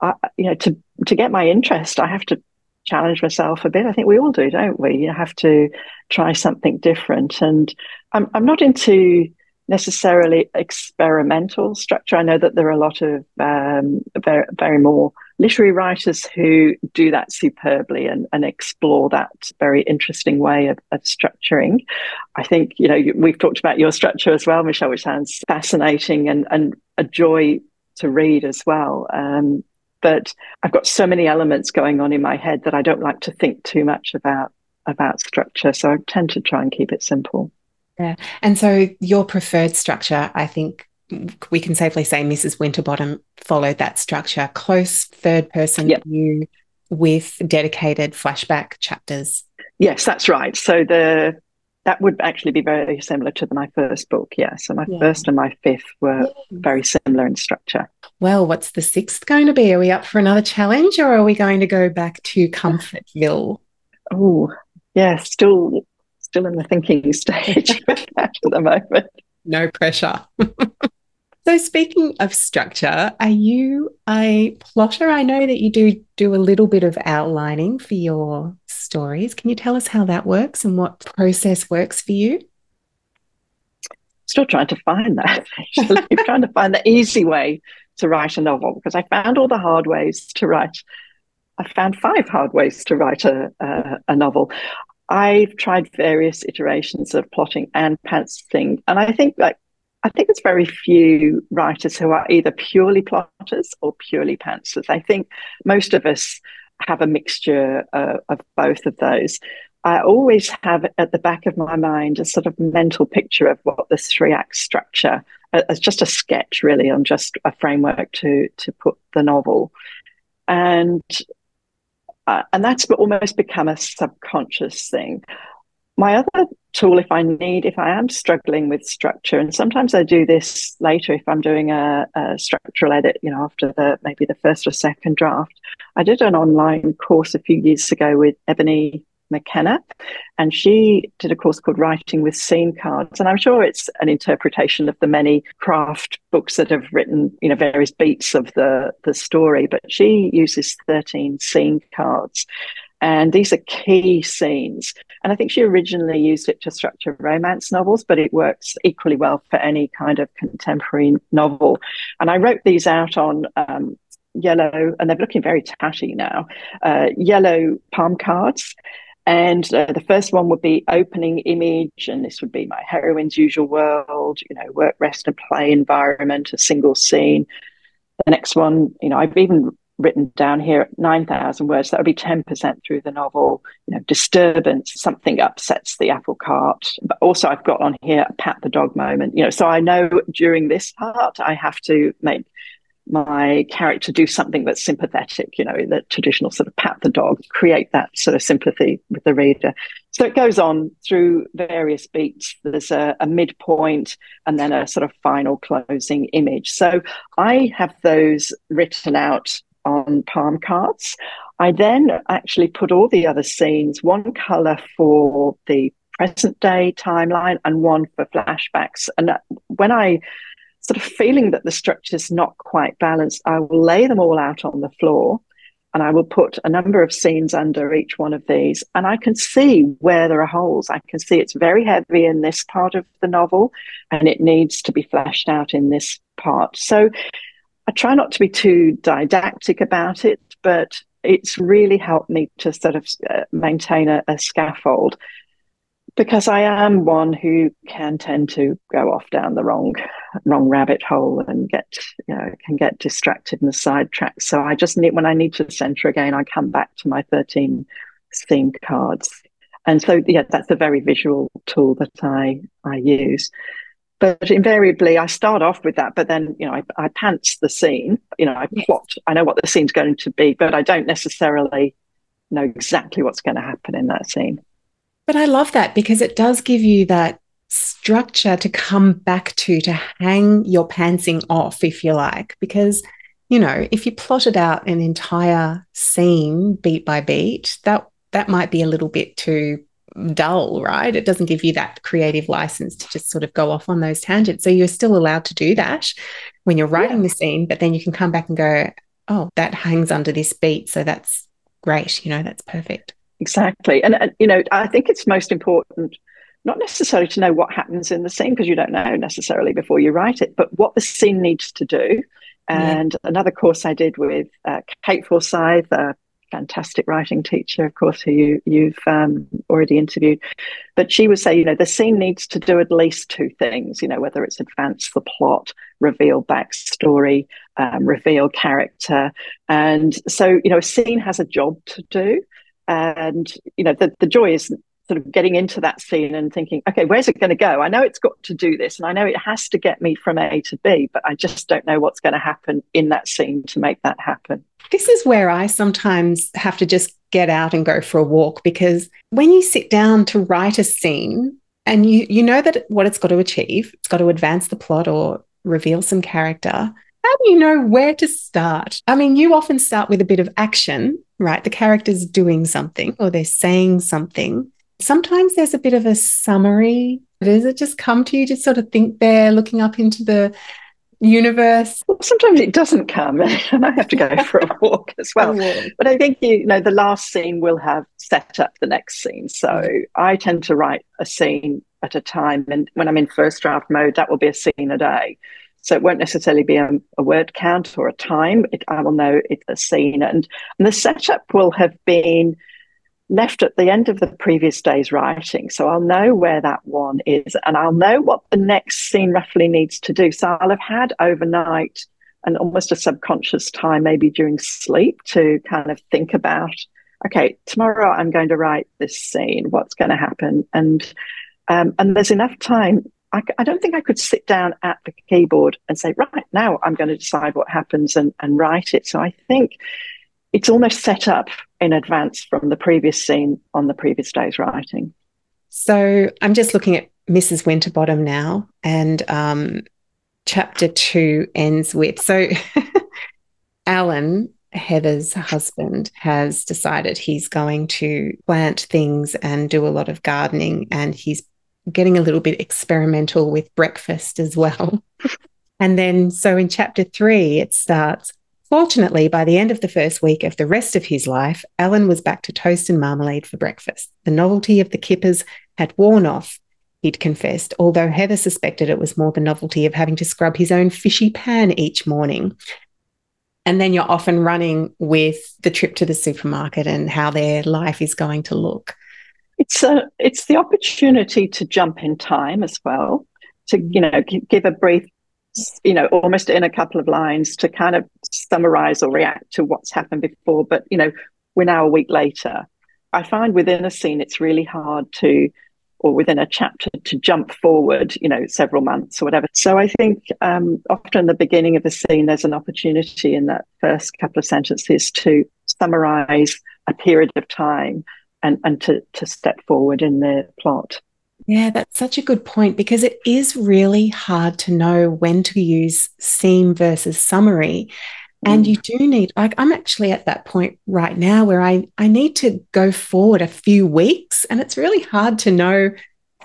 I, you know, to to get my interest, I have to challenge myself a bit. I think we all do, don't we? You have to try something different, and I'm I'm not into necessarily experimental structure. I know that there are a lot of um, very, very more literary writers who do that superbly and, and explore that very interesting way of, of, structuring. I think, you know, we've talked about your structure as well, Michelle, which sounds fascinating and, and a joy to read as well. Um, but I've got so many elements going on in my head that I don't like to think too much about about structure. So I tend to try and keep it simple. Yeah. And so your preferred structure, I think we can safely say Mrs. Winterbottom followed that structure, close third person yep. view with dedicated flashback chapters. Yes, that's right. So the that would actually be very similar to my first book. Yeah. So my yeah. first and my fifth were very similar in structure. Well, what's the sixth going to be? Are we up for another challenge or are we going to go back to Comfortville? Oh, yeah, still still in the thinking stage at the moment. No pressure. so, speaking of structure, are you a plotter? I know that you do do a little bit of outlining for your stories. Can you tell us how that works and what process works for you? Still trying to find that. Actually, trying to find the easy way to write a novel because I found all the hard ways to write. I found five hard ways to write a, a, a novel. I've tried various iterations of plotting and pantsing, and I think like I think there's very few writers who are either purely plotters or purely pantsers. I think most of us have a mixture uh, of both of those. I always have at the back of my mind a sort of mental picture of what this three act structure as just a sketch, really, on just a framework to to put the novel. And uh, and that's almost become a subconscious thing. My other tool, if I need, if I am struggling with structure, and sometimes I do this later if I'm doing a, a structural edit, you know, after the maybe the first or second draft. I did an online course a few years ago with Ebony McKenna, and she did a course called Writing with Scene Cards. And I'm sure it's an interpretation of the many craft books that have written, you know, various beats of the, the story, but she uses 13 scene cards. And these are key scenes. And I think she originally used it to structure romance novels, but it works equally well for any kind of contemporary novel. And I wrote these out on um, yellow, and they're looking very tatty now, uh, yellow palm cards. And uh, the first one would be opening image, and this would be my heroine's usual world, you know, work, rest, and play environment, a single scene. The next one, you know, I've even written down here 9,000 words. That would be 10% through the novel. You know, disturbance, something upsets the apple cart. But also, I've got on here a pat the dog moment. You know, so I know during this part, I have to make my character do something that's sympathetic, you know, the traditional sort of pat the dog, create that sort of sympathy with the reader. So it goes on through various beats. There's a, a midpoint and then a sort of final closing image. So I have those written out on palm cards. I then actually put all the other scenes, one color for the present day timeline and one for flashbacks. And when I sort of feeling that the structure is not quite balanced, I will lay them all out on the floor and I will put a number of scenes under each one of these. And I can see where there are holes. I can see it's very heavy in this part of the novel and it needs to be fleshed out in this part. So I try not to be too didactic about it, but it's really helped me to sort of uh, maintain a, a scaffold because I am one who can tend to go off down the wrong wrong rabbit hole and get you know can get distracted and sidetracked. So I just need when I need to center again, I come back to my thirteen themed cards, and so yeah, that's a very visual tool that I I use. But invariably, I start off with that, but then you know I, I pants the scene. You know, I plot. I know what the scene's going to be, but I don't necessarily know exactly what's going to happen in that scene. But I love that because it does give you that structure to come back to, to hang your pantsing off, if you like. Because, you know, if you plotted out an entire scene beat by beat, that that might be a little bit too dull, right? It doesn't give you that creative license to just sort of go off on those tangents. So you're still allowed to do that when you're writing yeah. the scene, but then you can come back and go, oh, that hangs under this beat. So that's great. You know, that's perfect. Exactly. And, and, you know, I think it's most important not necessarily to know what happens in the scene because you don't know necessarily before you write it, but what the scene needs to do. And yeah. another course I did with uh, Kate Forsyth, a fantastic writing teacher, of course, who you, you've um, already interviewed. But she would say, you know, the scene needs to do at least two things, you know, whether it's advance the plot, reveal backstory, um, reveal character. And so, you know, a scene has a job to do. And, you know, the, the joy is sort of getting into that scene and thinking, okay, where's it going to go? I know it's got to do this and I know it has to get me from A to B, but I just don't know what's going to happen in that scene to make that happen. This is where I sometimes have to just get out and go for a walk because when you sit down to write a scene and you you know that what it's got to achieve, it's got to advance the plot or reveal some character, how do you know where to start? I mean, you often start with a bit of action, right? The character's doing something or they're saying something. Sometimes there's a bit of a summary. Does it just come to you to sort of think there, looking up into the universe? Well, sometimes it doesn't come, and I have to go for a walk as well. But I think you know the last scene will have set up the next scene. So mm-hmm. I tend to write a scene at a time, and when I'm in first draft mode, that will be a scene a day. So it won't necessarily be a, a word count or a time. It, I will know it's a scene, and, and the setup will have been left at the end of the previous day's writing. So I'll know where that one is, and I'll know what the next scene roughly needs to do. So I'll have had overnight and almost a subconscious time, maybe during sleep, to kind of think about. Okay, tomorrow I'm going to write this scene. What's going to happen? And um, and there's enough time I, I, don't think I could sit down at the keyboard and say, right now I'm going to decide what happens and, and write it. So I think it's almost set up in advance from the previous scene on the previous day's writing. So I'm just looking at Mrs. Winterbottom now, and um, chapter two ends with so Alan, Heather's husband, has decided he's going to plant things and do a lot of gardening, and he's getting a little bit experimental with breakfast as well. and then, so in chapter three, it starts Fortunately, by the end of the first week of the rest of his life, Alan was back to toast and marmalade for breakfast. The novelty of the kippers had worn off, he'd confessed, although Heather suspected it was more the novelty of having to scrub his own fishy pan each morning. And then you're often running with the trip to the supermarket and how their life is going to look. It's a, it's the opportunity to jump in time as well, to you know give a brief you know, almost in a couple of lines to kind of summarize or react to what's happened before. But, you know, we're now a week later. I find within a scene, it's really hard to, or within a chapter, to jump forward, you know, several months or whatever. So I think um, often the beginning of the scene, there's an opportunity in that first couple of sentences to summarize a period of time and, and to, to step forward in the plot. Yeah, that's such a good point because it is really hard to know when to use scene versus summary. And you mm. do need, like, I'm actually at that point right now where I, I need to go forward a few weeks. And it's really hard to know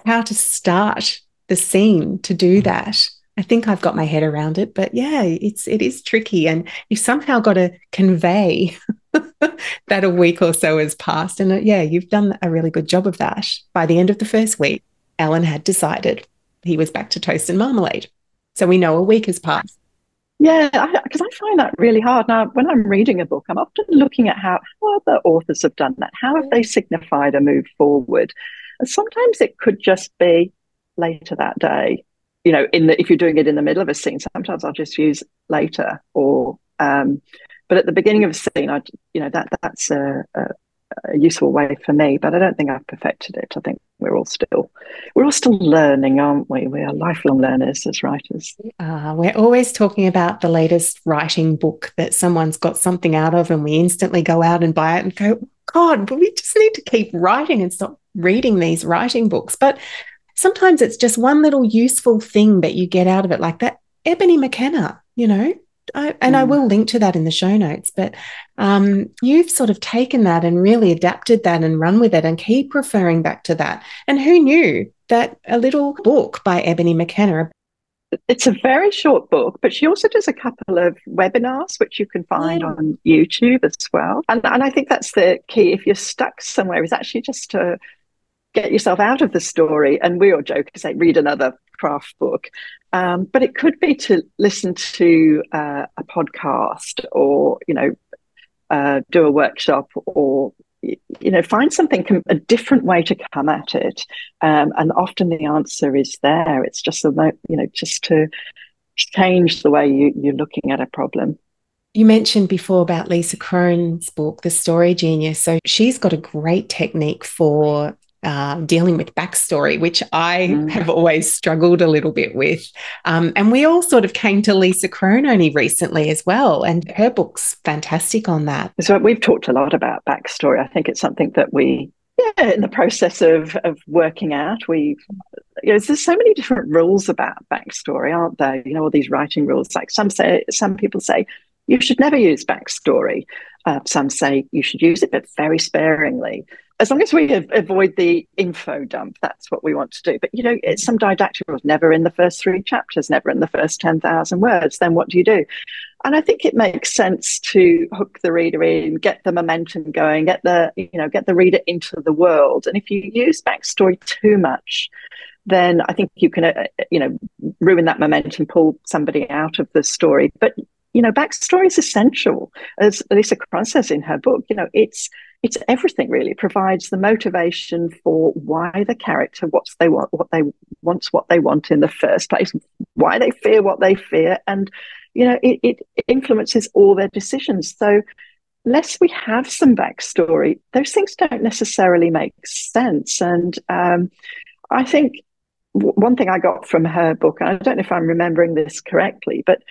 how to start the scene to do mm. that. I think I've got my head around it, but yeah, it's it is tricky, and you've somehow got to convey that a week or so has passed, and uh, yeah, you've done a really good job of that. By the end of the first week, Alan had decided he was back to toast and marmalade. So we know a week has passed. Yeah, because I, I, find that really hard. Now, when I'm reading a book, I'm often looking at how, how other authors have done that. How have they signified a move forward? And sometimes it could just be later that day. You know, in the if you're doing it in the middle of a scene, sometimes I'll just use later or um, but at the beginning of a scene, I you know that that's a, a, a useful way for me, but I don't think I've perfected it. I think we're all still we're all still learning, aren't we? We are lifelong learners as writers. Uh, we're always talking about the latest writing book that someone's got something out of, and we instantly go out and buy it and go, God, but we just need to keep writing and stop reading these writing books. But sometimes it's just one little useful thing that you get out of it, like that Ebony McKenna, you know, I, and mm. I will link to that in the show notes. But um, you've sort of taken that and really adapted that and run with it and keep referring back to that. And who knew that a little book by Ebony McKenna? It's a very short book, but she also does a couple of webinars, which you can find yeah. on YouTube as well. And, and I think that's the key. If you're stuck somewhere, is actually just to get yourself out of the story. And we all joke to say, read another craft book. Um, but it could be to listen to uh, a podcast or, you know, uh, do a workshop or, you know, find something, a different way to come at it. Um, and often the answer is there. It's just, a, you know, just to change the way you, you're looking at a problem. You mentioned before about Lisa Cron's book, The Story Genius. So she's got a great technique for uh, dealing with backstory, which I mm. have always struggled a little bit with. Um, and we all sort of came to Lisa Cron only recently as well, and her book's fantastic on that. So we've talked a lot about backstory. I think it's something that we, yeah, in the process of of working out, we, you know, there's so many different rules about backstory, aren't there? You know, all these writing rules. Like some say, some people say you should never use backstory. Uh, some say you should use it, but very sparingly as long as we avoid the info dump, that's what we want to do. But you know, it's some didactic rules, never in the first three chapters, never in the first 10,000 words. Then what do you do? And I think it makes sense to hook the reader in, get the momentum going, get the, you know, get the reader into the world. And if you use backstory too much, then I think you can, uh, you know, ruin that momentum, pull somebody out of the story. But you know, backstory is essential, as Lisa Cron says in her book. You know, it's it's everything really. It provides the motivation for why the character, what they want, what they wants, what they want in the first place, why they fear what they fear, and you know, it, it influences all their decisions. So, unless we have some backstory, those things don't necessarily make sense. And um, I think one thing I got from her book, and I don't know if I'm remembering this correctly, but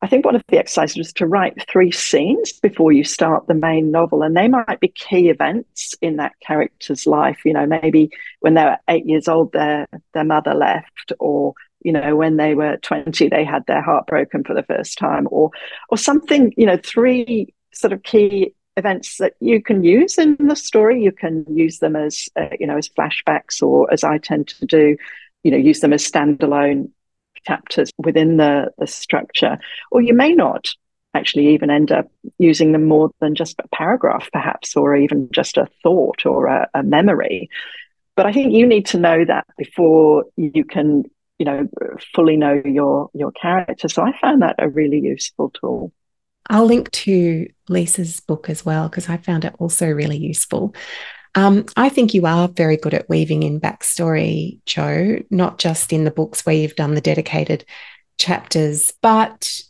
I think one of the exercises was to write three scenes before you start the main novel, and they might be key events in that character's life. You know, maybe when they were eight years old, their their mother left, or you know, when they were twenty, they had their heart broken for the first time, or or something. You know, three sort of key events that you can use in the story. You can use them as uh, you know as flashbacks, or as I tend to do, you know, use them as standalone chapters within the, the structure, or you may not actually even end up using them more than just a paragraph, perhaps, or even just a thought or a, a memory. But I think you need to know that before you can, you know, fully know your your character. So I found that a really useful tool. I'll link to Lisa's book as well because I found it also really useful. Um, I think you are very good at weaving in backstory, Jo, not just in the books where you've done the dedicated chapters, but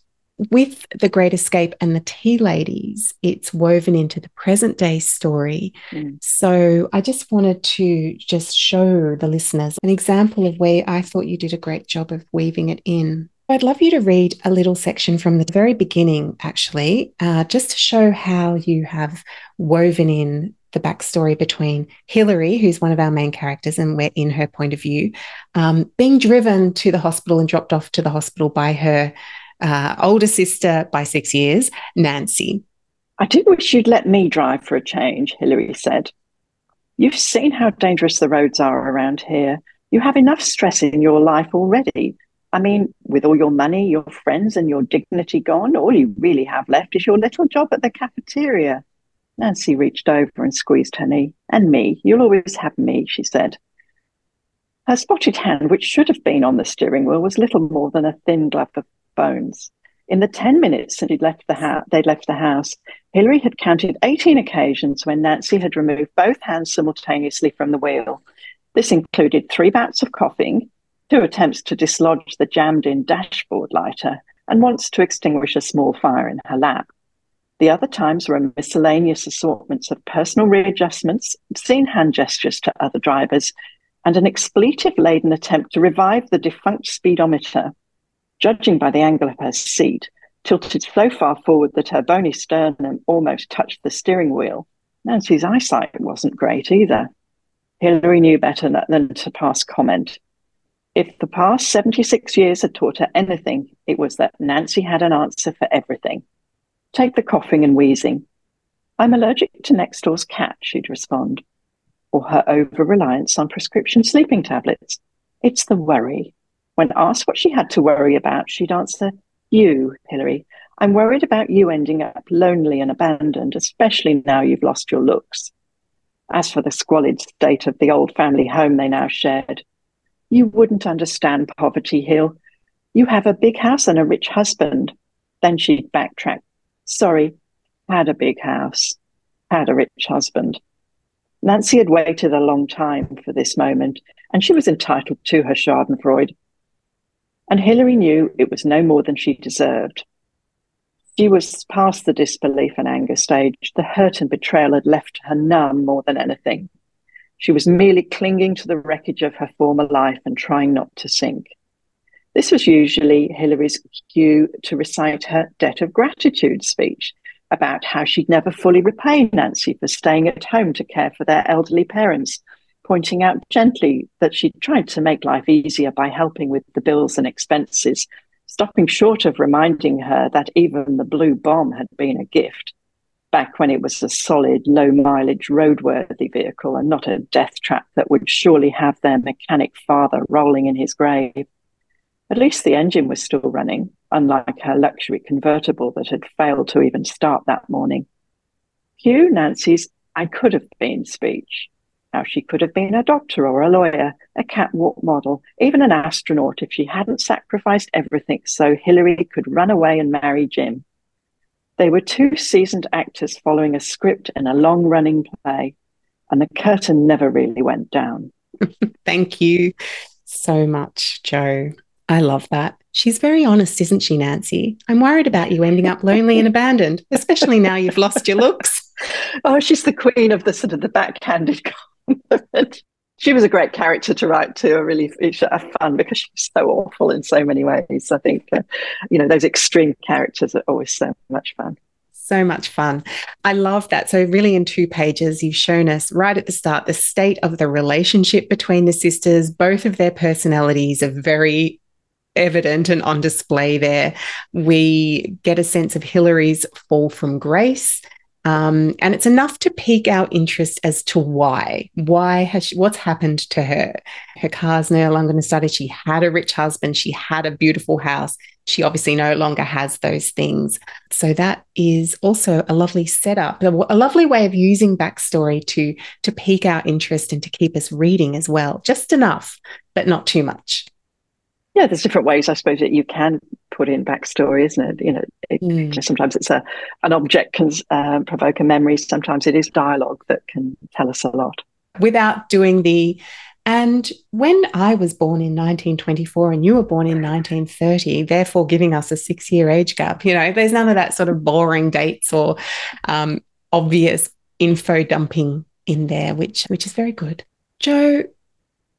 with The Great Escape and the Tea Ladies, it's woven into the present day story. Mm. So I just wanted to just show the listeners an example of where I thought you did a great job of weaving it in. I'd love you to read a little section from the very beginning, actually, uh, just to show how you have woven in the backstory between Hilary, who's one of our main characters, and we're in her point of view, um, being driven to the hospital and dropped off to the hospital by her uh, older sister by six years, Nancy. I do wish you'd let me drive for a change, Hilary said. You've seen how dangerous the roads are around here. You have enough stress in your life already. I mean, with all your money, your friends, and your dignity gone, all you really have left is your little job at the cafeteria. Nancy reached over and squeezed her knee. And me. You'll always have me, she said. Her spotted hand, which should have been on the steering wheel, was little more than a thin glove of bones. In the 10 minutes since he'd left the ha- they'd left the house, Hilary had counted 18 occasions when Nancy had removed both hands simultaneously from the wheel. This included three bouts of coughing, two attempts to dislodge the jammed in dashboard lighter, and once to extinguish a small fire in her lap. The other times were a miscellaneous assortments of personal readjustments, obscene hand gestures to other drivers, and an expletive laden attempt to revive the defunct speedometer judging by the angle of her seat, tilted so far forward that her bony sternum almost touched the steering wheel. Nancy's eyesight wasn't great either. Hilary knew better than to pass comment. If the past 76 years had taught her anything, it was that Nancy had an answer for everything. Take the coughing and wheezing. I'm allergic to next door's cat, she'd respond. Or her over reliance on prescription sleeping tablets. It's the worry. When asked what she had to worry about, she'd answer, You, Hilary. I'm worried about you ending up lonely and abandoned, especially now you've lost your looks. As for the squalid state of the old family home they now shared, you wouldn't understand poverty, Hill. You have a big house and a rich husband. Then she'd backtrack. Sorry, had a big house, had a rich husband. Nancy had waited a long time for this moment, and she was entitled to her Schadenfreude and Hilary knew it was no more than she deserved. She was past the disbelief and anger stage. The hurt and betrayal had left her numb more than anything. She was merely clinging to the wreckage of her former life and trying not to sink. This was usually Hilary's cue to recite her debt of gratitude speech about how she'd never fully repay Nancy for staying at home to care for their elderly parents pointing out gently that she'd tried to make life easier by helping with the bills and expenses, stopping short of reminding her that even the blue bomb had been a gift back when it was a solid, low mileage, roadworthy vehicle and not a death trap that would surely have their mechanic father rolling in his grave. At least the engine was still running, unlike her luxury convertible that had failed to even start that morning. Cue Nancy's I could have been speech. Now, she could have been a doctor or a lawyer, a catwalk model, even an astronaut if she hadn't sacrificed everything so Hilary could run away and marry Jim. They were two seasoned actors following a script in a long running play, and the curtain never really went down. Thank you so much, Jo. I love that. She's very honest, isn't she, Nancy? I'm worried about you ending up lonely and abandoned, especially now you've lost your looks. Oh, she's the queen of the sort of the backhanded she was a great character to write to. A really a fun because she was so awful in so many ways. I think uh, you know those extreme characters are always so much fun. So much fun. I love that. So, really, in two pages, you've shown us right at the start the state of the relationship between the sisters. Both of their personalities are very evident and on display there. We get a sense of Hilary's fall from grace um, and it's enough to pique our interest as to why. Why has she, what's happened to her? Her car's no longer started. She had a rich husband. She had a beautiful house. she obviously no longer has those things. So that is also a lovely setup, a, a lovely way of using backstory to to pique our interest and to keep us reading as well, just enough, but not too much. Yeah, there's different ways, I suppose, that you can put in backstory, isn't it? You know, it, mm. sometimes it's a an object can uh, provoke a memory. Sometimes it is dialogue that can tell us a lot. Without doing the and when I was born in 1924 and you were born in 1930, therefore giving us a six year age gap, you know, there's none of that sort of boring dates or um, obvious info dumping in there, which which is very good. Jo,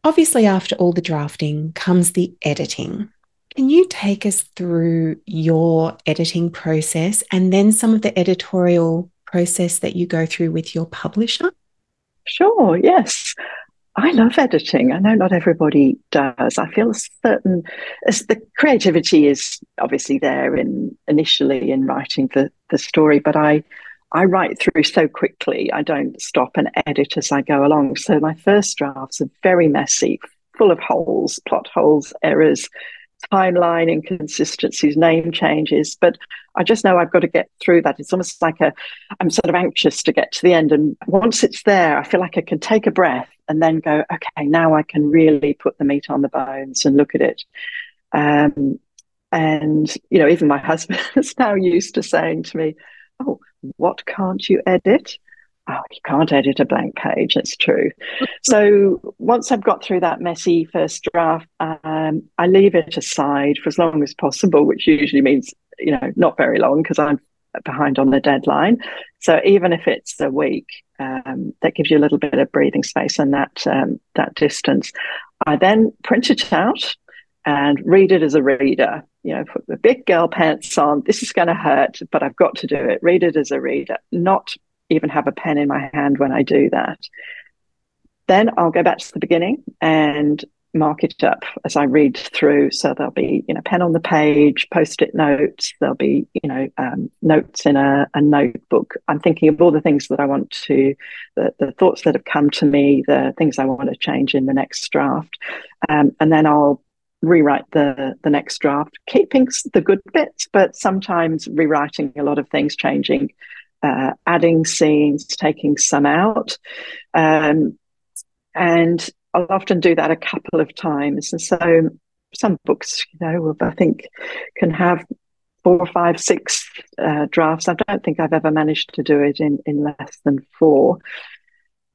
obviously after all the drafting comes the editing. Can you take us through your editing process and then some of the editorial process that you go through with your publisher? Sure, yes. I love editing. I know not everybody does. I feel certain as the creativity is obviously there in initially in writing the, the story, but I I write through so quickly. I don't stop and edit as I go along. So my first drafts are very messy, full of holes, plot holes, errors, timeline inconsistencies, name changes. But I just know I've got to get through that. It's almost like a, I'm sort of anxious to get to the end. And once it's there, I feel like I can take a breath and then go, okay, now I can really put the meat on the bones and look at it. Um, and, you know, even my husband is now used to saying to me, oh, what can't you edit? oh, you can't edit a blank page. It's true. so once I've got through that messy first draft, um, I leave it aside for as long as possible, which usually means, you know, not very long because I'm behind on the deadline. So even if it's a week, um, that gives you a little bit of breathing space and that um, that distance. I then print it out and read it as a reader. You know, put the big girl pants on. This is going to hurt, but I've got to do it. Read it as a reader, not even have a pen in my hand when I do that. Then I'll go back to the beginning and mark it up as I read through. So there'll be, you know, pen on the page, post-it notes. There'll be, you know, um, notes in a, a, notebook. I'm thinking of all the things that I want to, the, the thoughts that have come to me, the things I want to change in the next draft, um, and then I'll rewrite the the next draft, keeping the good bits, but sometimes rewriting a lot of things, changing uh, adding scenes, taking some out. Um, and I'll often do that a couple of times. And so some books, you know, I think can have four, five, six uh, drafts. I don't think I've ever managed to do it in, in less than four.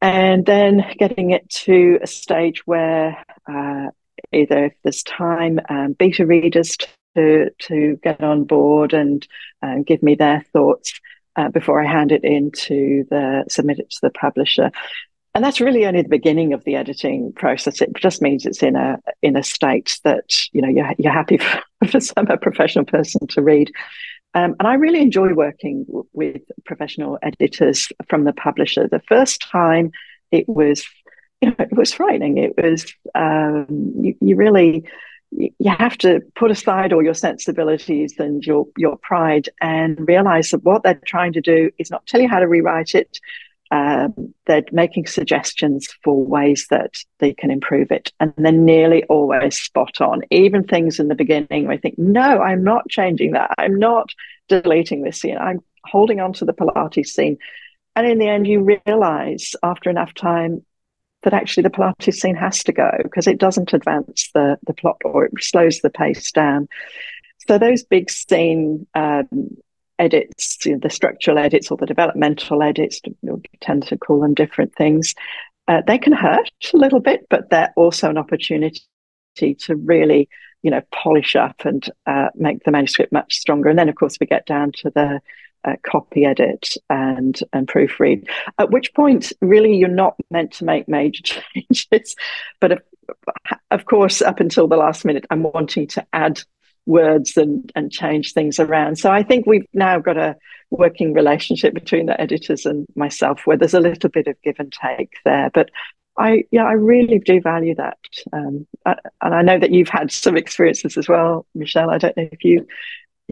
And then getting it to a stage where uh, either if there's time, um, beta readers to, to get on board and uh, give me their thoughts uh, before I hand it in to the submit it to the publisher. And that's really only the beginning of the editing process. It just means it's in a in a state that you know you're, you're happy for, for some a professional person to read. Um, and I really enjoy working w- with professional editors from the publisher. The first time it was, you know, it was frightening. It was um, you, you really you have to put aside all your sensibilities and your your pride and realize that what they're trying to do is not tell you how to rewrite it. Um, they're making suggestions for ways that they can improve it, and they're nearly always spot on. Even things in the beginning, I think, no, I'm not changing that. I'm not deleting this scene. I'm holding on to the Pilates scene. And in the end, you realize after enough time that actually the Pilates scene has to go because it doesn't advance the, the plot or it slows the pace down. So those big scene um, edits, you know, the structural edits or the developmental edits, we tend to call them different things, uh, they can hurt a little bit, but they're also an opportunity to really, you know, polish up and uh, make the manuscript much stronger. And then, of course, we get down to the uh, copy edit and and proofread. At which point, really, you're not meant to make major changes. But of, of course, up until the last minute, I'm wanting to add words and and change things around. So I think we've now got a working relationship between the editors and myself, where there's a little bit of give and take there. But I yeah, I really do value that, um, I, and I know that you've had some experiences as well, Michelle. I don't know if you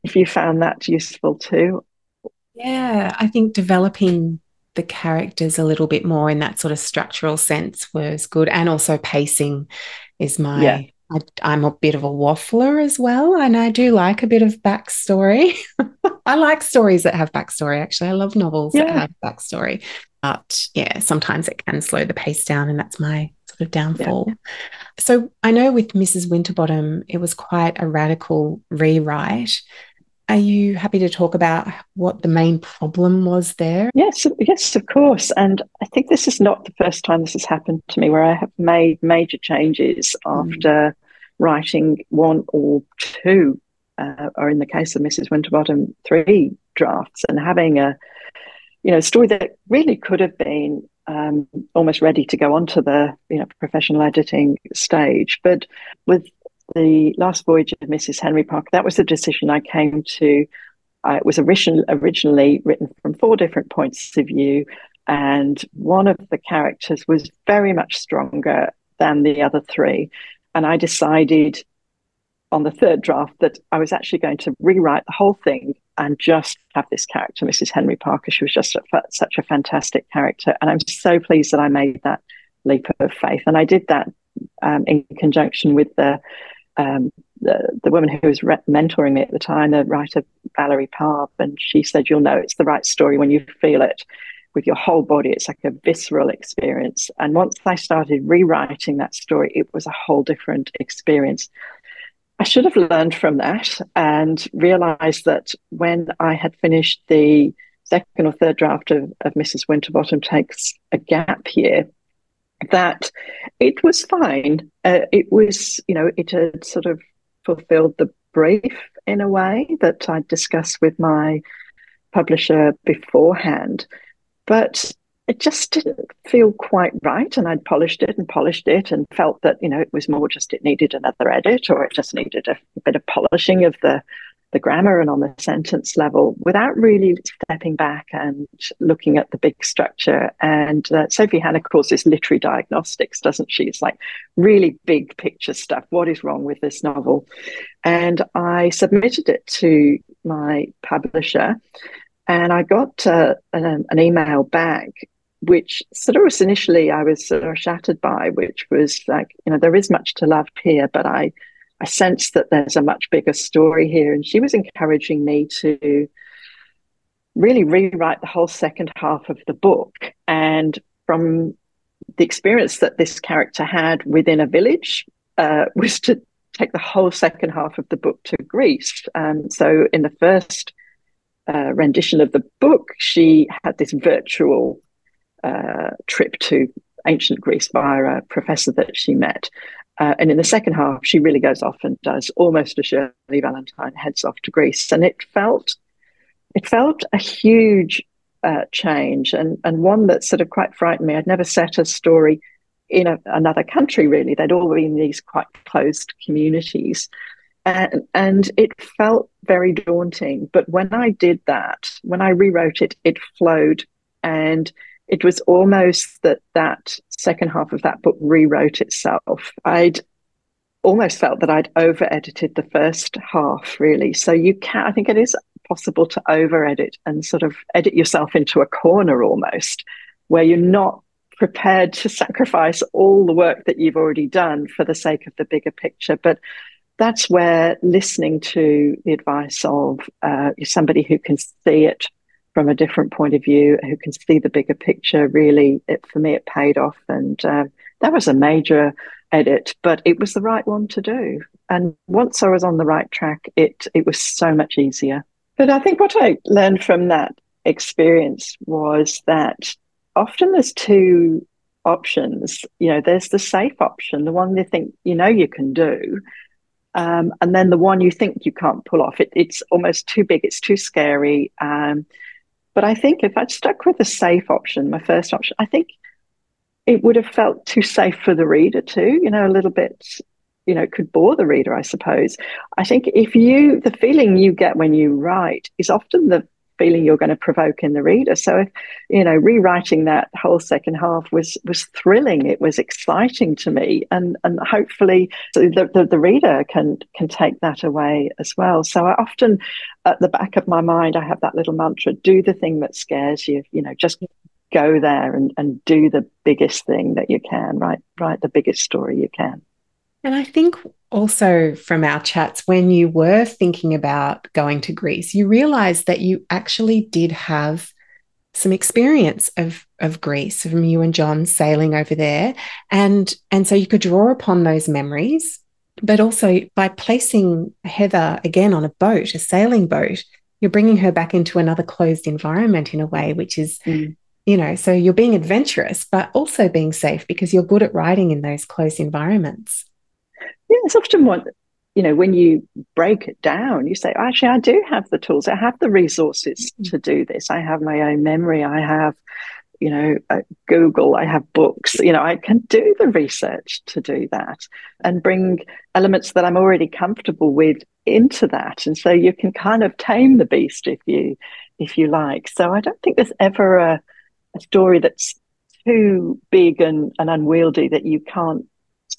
if you found that useful too. Yeah, I think developing the characters a little bit more in that sort of structural sense was good. And also pacing is my yeah. I, am a bit of a waffler as well, and I do like a bit of backstory. I like stories that have backstory. Actually, I love novels yeah. that have backstory. But yeah, sometimes it can slow the pace down, and that's my sort of downfall. Yeah. So I know with Mrs. Winterbottom, it was quite a radical rewrite. Are you happy to talk about what the main problem was there? Yes, yes, of course. And I think this is not the first time this has happened to me where I have made major changes mm. after writing one or two, uh, or in the case of Mrs. Winterbottom, three drafts, and having a you know story that really could have been um, almost ready to go onto the you know professional editing stage, but with the last voyage of Mrs. Henry Parker, that was the decision I came to. Uh, it was original, originally written from four different points of view, and one of the characters was very much stronger than the other three. And I decided on the third draft that I was actually going to rewrite the whole thing and just have this character, Mrs. Henry Parker. She was just a, such a fantastic character. And I'm so pleased that I made that leap of faith. And I did that um, in conjunction with the um, the, the woman who was re- mentoring me at the time, the writer Valerie Parv, and she said, You'll know it's the right story when you feel it with your whole body. It's like a visceral experience. And once I started rewriting that story, it was a whole different experience. I should have learned from that and realized that when I had finished the second or third draft of, of Mrs. Winterbottom Takes a Gap Year, that it was fine. Uh, it was, you know, it had sort of fulfilled the brief in a way that I'd discussed with my publisher beforehand, but it just didn't feel quite right. And I'd polished it and polished it and felt that, you know, it was more just it needed another edit or it just needed a, a bit of polishing of the the grammar and on the sentence level without really stepping back and looking at the big structure. And uh, Sophie Hannah calls this literary diagnostics, doesn't she? It's like really big picture stuff. What is wrong with this novel? And I submitted it to my publisher and I got uh, an, an email back which sort of was initially I was sort of shattered by, which was like, you know, there is much to love here, but I I sense that there's a much bigger story here. And she was encouraging me to really rewrite the whole second half of the book. And from the experience that this character had within a village, uh, was to take the whole second half of the book to Greece. Um, so in the first uh, rendition of the book, she had this virtual uh, trip to ancient Greece via a professor that she met. Uh, and in the second half, she really goes off and does almost a Shirley Valentine heads off to Greece, and it felt it felt a huge uh, change and and one that sort of quite frightened me. I'd never set a story in a, another country really. They'd all been these quite closed communities, and and it felt very daunting. But when I did that, when I rewrote it, it flowed and it was almost that that second half of that book rewrote itself. I'd almost felt that I'd over edited the first half, really. So you can, I think it is possible to over edit and sort of edit yourself into a corner almost, where you're not prepared to sacrifice all the work that you've already done for the sake of the bigger picture. But that's where listening to the advice of uh, somebody who can see it from a different point of view, who can see the bigger picture. Really, it, for me, it paid off, and uh, that was a major edit, but it was the right one to do. And once I was on the right track, it it was so much easier. But I think what I learned from that experience was that often there's two options. You know, there's the safe option, the one you think you know you can do, um, and then the one you think you can't pull off. It, it's almost too big. It's too scary. Um, but I think if I'd stuck with the safe option, my first option, I think it would have felt too safe for the reader too, you know, a little bit, you know, it could bore the reader, I suppose. I think if you, the feeling you get when you write is often the feeling you're going to provoke in the reader. So, if, you know, rewriting that whole second half was was thrilling. It was exciting to me, and and hopefully the, the, the reader can can take that away as well. So, I often at the back of my mind, I have that little mantra: do the thing that scares you. You know, just go there and, and do the biggest thing that you can. Write write the biggest story you can. And I think also from our chats, when you were thinking about going to Greece, you realized that you actually did have some experience of of Greece from you and John sailing over there and and so you could draw upon those memories but also by placing Heather again on a boat a sailing boat you're bringing her back into another closed environment in a way which is mm. you know so you're being adventurous but also being safe because you're good at riding in those closed environments yeah it's often what you know, when you break it down, you say, actually, I do have the tools. I have the resources mm-hmm. to do this. I have my own memory. I have, you know, uh, Google. I have books. You know, I can do the research to do that and bring elements that I'm already comfortable with into that. And so you can kind of tame the beast if you, if you like. So I don't think there's ever a, a story that's too big and, and unwieldy that you can't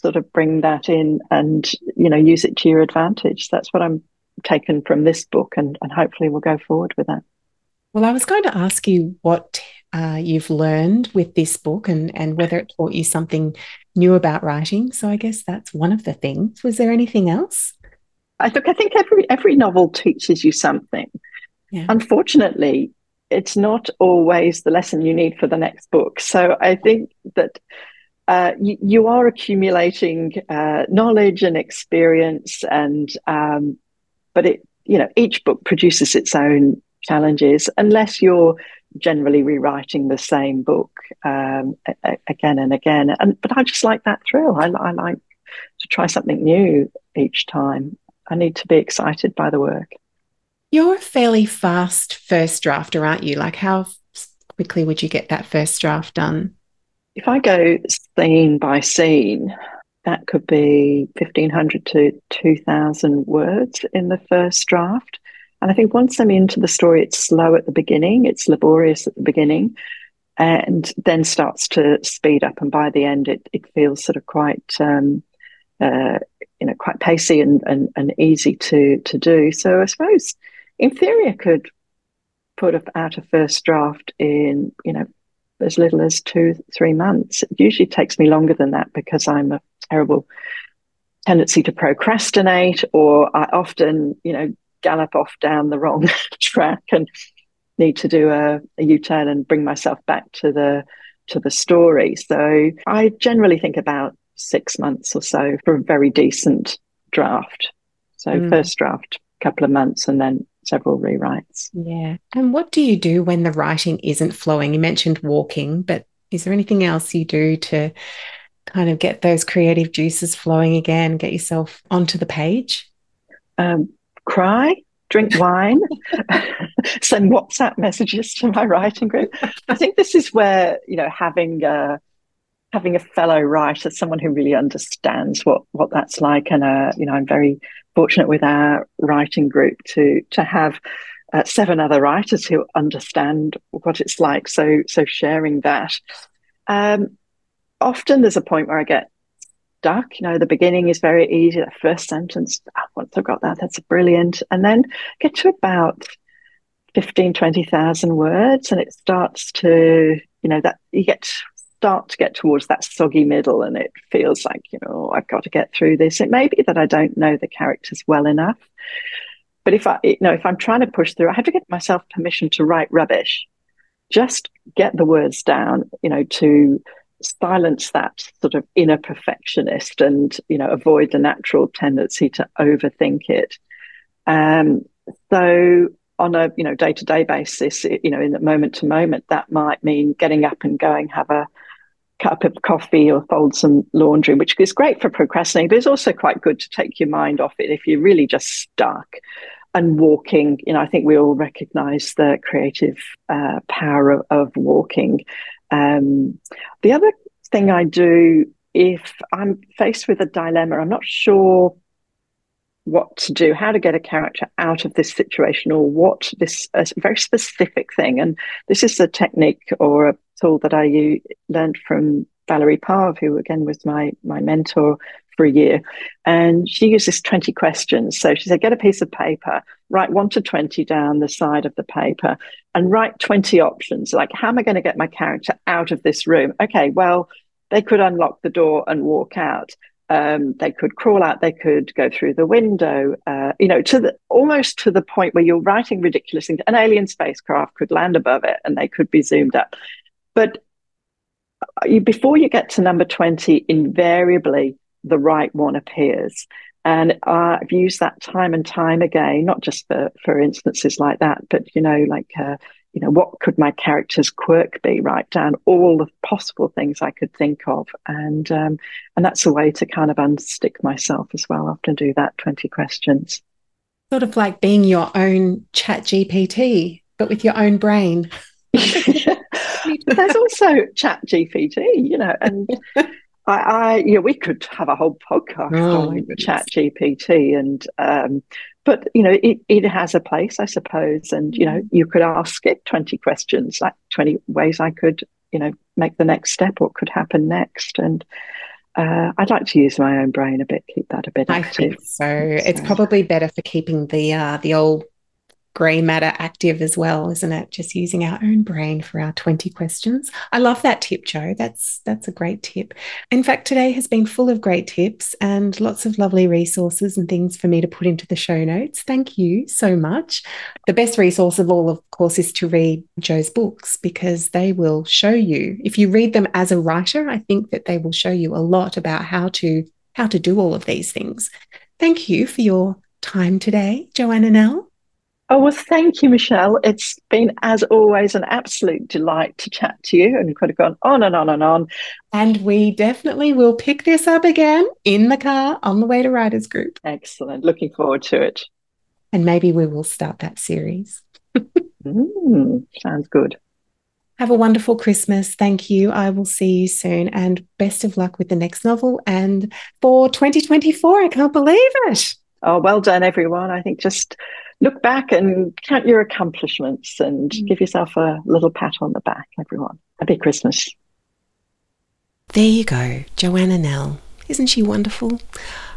sort of bring that in and you know use it to your advantage. That's what I'm taken from this book, and, and hopefully we'll go forward with that. Well, I was going to ask you what uh, you've learned with this book and, and whether it taught you something new about writing. So I guess that's one of the things. Was there anything else? I think I think every every novel teaches you something. Yeah. Unfortunately, it's not always the lesson you need for the next book. So I think that uh, you, you, are accumulating uh, knowledge and experience, and um, but it you know each book produces its own challenges unless you're generally rewriting the same book um, a- again and again. And but I just like that thrill. I, I like to try something new each time. I need to be excited by the work. You're a fairly fast first drafter, aren't you? Like how quickly would you get that first draft done? If I go scene by scene, that could be 1500 to 2000 words in the first draft. And I think once I'm into the story, it's slow at the beginning, it's laborious at the beginning, and then starts to speed up. And by the end, it, it feels sort of quite, um, uh, you know, quite pacey and, and, and easy to, to do. So I suppose in theory, I could put out a first draft in, you know, as little as two, three months. It usually takes me longer than that because I'm a terrible tendency to procrastinate, or I often, you know, gallop off down the wrong track and need to do a a U-turn and bring myself back to the to the story. So I generally think about six months or so for a very decent draft. So mm. first draft, couple of months, and then several rewrites. Yeah. And what do you do when the writing isn't flowing? You mentioned walking, but is there anything else you do to kind of get those creative juices flowing again, get yourself onto the page? Um, cry, drink wine, send WhatsApp messages to my writing group. I think this is where, you know, having a, having a fellow writer, someone who really understands what what that's like, and uh, you know, I'm very fortunate with our writing group to to have uh, seven other writers who understand what it's like. So so sharing that. Um, often there's a point where I get stuck. You know, the beginning is very easy. The first sentence, oh, once I've got that, that's brilliant. And then get to about 15, 20,000 words and it starts to, you know, that you get start to get towards that soggy middle and it feels like, you know, I've got to get through this. It may be that I don't know the characters well enough. But if I, you know, if I'm trying to push through, I have to get myself permission to write rubbish. Just get the words down, you know, to silence that sort of inner perfectionist and, you know, avoid the natural tendency to overthink it. Um, so on a you know day to day basis, you know, in the moment to moment, that might mean getting up and going have a cup of coffee or fold some laundry, which is great for procrastinating, but it's also quite good to take your mind off it if you're really just stuck. And walking, you know, I think we all recognize the creative uh, power of, of walking. Um, the other thing I do if I'm faced with a dilemma, I'm not sure what to do, how to get a character out of this situation, or what this a very specific thing. And this is a technique or a tool that I learned from Valerie Parv, who again was my my mentor for a year. And she uses 20 questions. So she said, get a piece of paper, write one to 20 down the side of the paper, and write 20 options. Like, how am I going to get my character out of this room? Okay, well, they could unlock the door and walk out Um, they could crawl out, they could go through the window, uh, you know, to the almost to the point where you're writing ridiculous things. An alien spacecraft could land above it and they could be zoomed up. But uh, you, before you get to number 20, invariably the right one appears. And uh, I've used that time and time again, not just for, for instances like that, but, you know, like, uh, you know, what could my character's quirk be? Write down all the possible things I could think of. And, um, and that's a way to kind of unstick myself as well. I often do that 20 questions. Sort of like being your own ChatGPT, but with your own brain. There's also ChatGPT, you know, and I, I, yeah, we could have a whole podcast oh, on ChatGPT, and um, but you know, it, it has a place, I suppose, and you know, mm. you could ask it twenty questions, like twenty ways I could, you know, make the next step, what could happen next, and uh, I'd like to use my own brain a bit, keep that a bit active. I think so. so. It's probably better for keeping the uh, the old grey matter active as well, isn't it? Just using our own brain for our 20 questions. I love that tip, Jo. That's that's a great tip. In fact, today has been full of great tips and lots of lovely resources and things for me to put into the show notes. Thank you so much. The best resource of all, of course, is to read Jo's books because they will show you. If you read them as a writer, I think that they will show you a lot about how to how to do all of these things. Thank you for your time today, Joanna Nell. Oh, well, thank you, Michelle. It's been, as always, an absolute delight to chat to you. And we could have gone on and on and on. And we definitely will pick this up again in the car on the way to Writers Group. Excellent. Looking forward to it. And maybe we will start that series. mm, sounds good. Have a wonderful Christmas. Thank you. I will see you soon. And best of luck with the next novel. And for 2024, I can't believe it. Oh, well done, everyone. I think just look back and count your accomplishments and mm. give yourself a little pat on the back, everyone. Happy Christmas. There you go, Joanna Nell. Isn't she wonderful?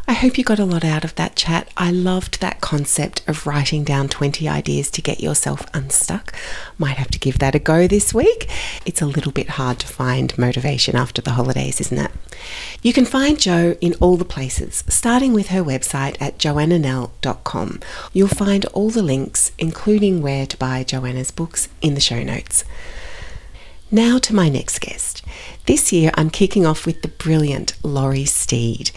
I hope you got a lot out of that chat. I loved that concept of writing down 20 ideas to get yourself unstuck. Might have to give that a go this week. It's a little bit hard to find motivation after the holidays, isn't it? You can find Jo in all the places, starting with her website at joannanell.com. You'll find all the links, including where to buy Joanna's books, in the show notes. Now to my next guest. This year I'm kicking off with the brilliant Laurie Steed.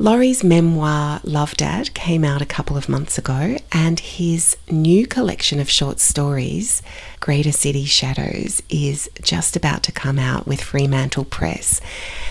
Laurie's memoir, Love Dad, came out a couple of months ago, and his new collection of short stories, Greater City Shadows, is just about to come out with Fremantle Press.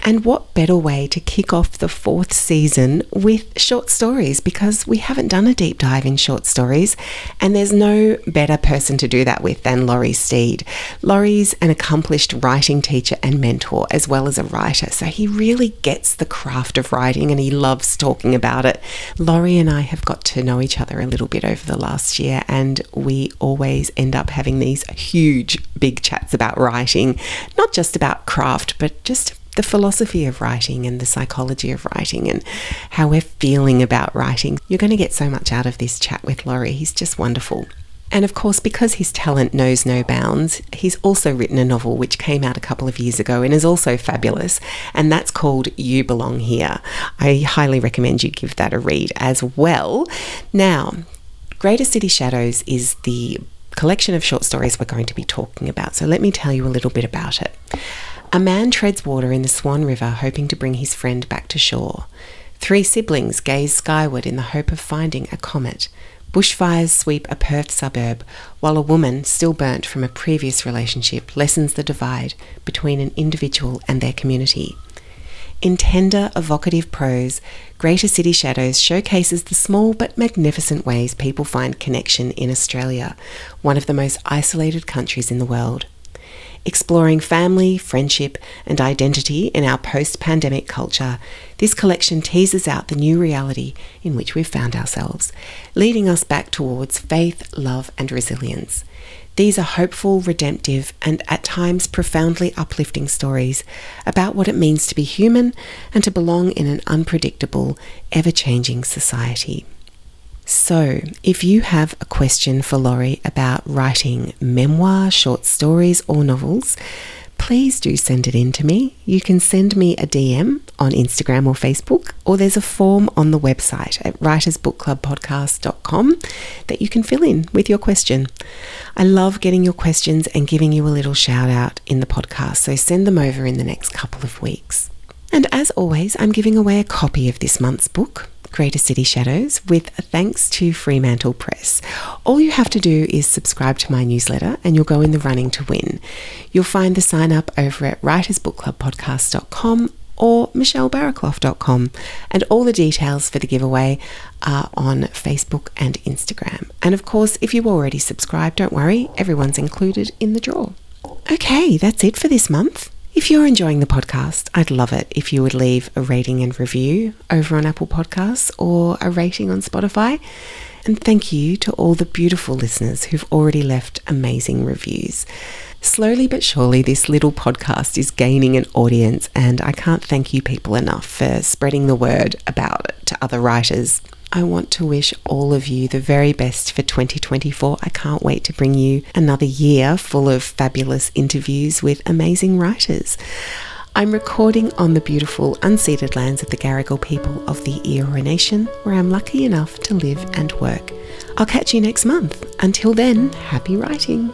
And what better way to kick off the fourth season with short stories because we haven't done a deep dive in short stories, and there's no better person to do that with than Laurie Steed. Laurie's an accomplished writing teacher and mentor, as well as a writer, so he really gets the craft of writing and he loves talking about it. Laurie and I have got to know each other a little bit over the last year, and we always end up having these huge, big chats about writing, not just about craft, but just the philosophy of writing and the psychology of writing and how we're feeling about writing. You're going to get so much out of this chat with Laurie. He's just wonderful. And of course, because his talent knows no bounds, he's also written a novel which came out a couple of years ago and is also fabulous, and that's called You Belong Here. I highly recommend you give that a read as well. Now, Greater City Shadows is the collection of short stories we're going to be talking about, so let me tell you a little bit about it. A man treads water in the Swan River hoping to bring his friend back to shore. Three siblings gaze skyward in the hope of finding a comet. Bushfires sweep a Perth suburb, while a woman, still burnt from a previous relationship, lessens the divide between an individual and their community. In tender, evocative prose, Greater City Shadows showcases the small but magnificent ways people find connection in Australia, one of the most isolated countries in the world exploring family, friendship, and identity in our post pandemic culture, this collection teases out the new reality in which we've found ourselves, leading us back towards faith, love, and resilience. These are hopeful, redemptive, and at times profoundly uplifting stories about what it means to be human and to belong in an unpredictable, ever changing society. So, if you have a question for Laurie about writing memoir, short stories, or novels, please do send it in to me. You can send me a DM on Instagram or Facebook, or there's a form on the website at writersbookclubpodcast.com that you can fill in with your question. I love getting your questions and giving you a little shout out in the podcast, so send them over in the next couple of weeks. And as always, I'm giving away a copy of this month's book. Greater City Shadows with thanks to Fremantle Press. All you have to do is subscribe to my newsletter and you'll go in the running to win. You'll find the sign up over at writersbookclubpodcast.com or michellebarraclough.com. And all the details for the giveaway are on Facebook and Instagram. And of course, if you already subscribed, don't worry, everyone's included in the draw. Okay, that's it for this month. If you're enjoying the podcast, I'd love it if you would leave a rating and review over on Apple Podcasts or a rating on Spotify. And thank you to all the beautiful listeners who've already left amazing reviews. Slowly but surely, this little podcast is gaining an audience, and I can't thank you people enough for spreading the word about it to other writers I want to wish all of you the very best for 2024. I can't wait to bring you another year full of fabulous interviews with amazing writers. I'm recording on the beautiful unceded lands of the Gadigal people of the Eora Nation, where I'm lucky enough to live and work. I'll catch you next month. Until then, happy writing.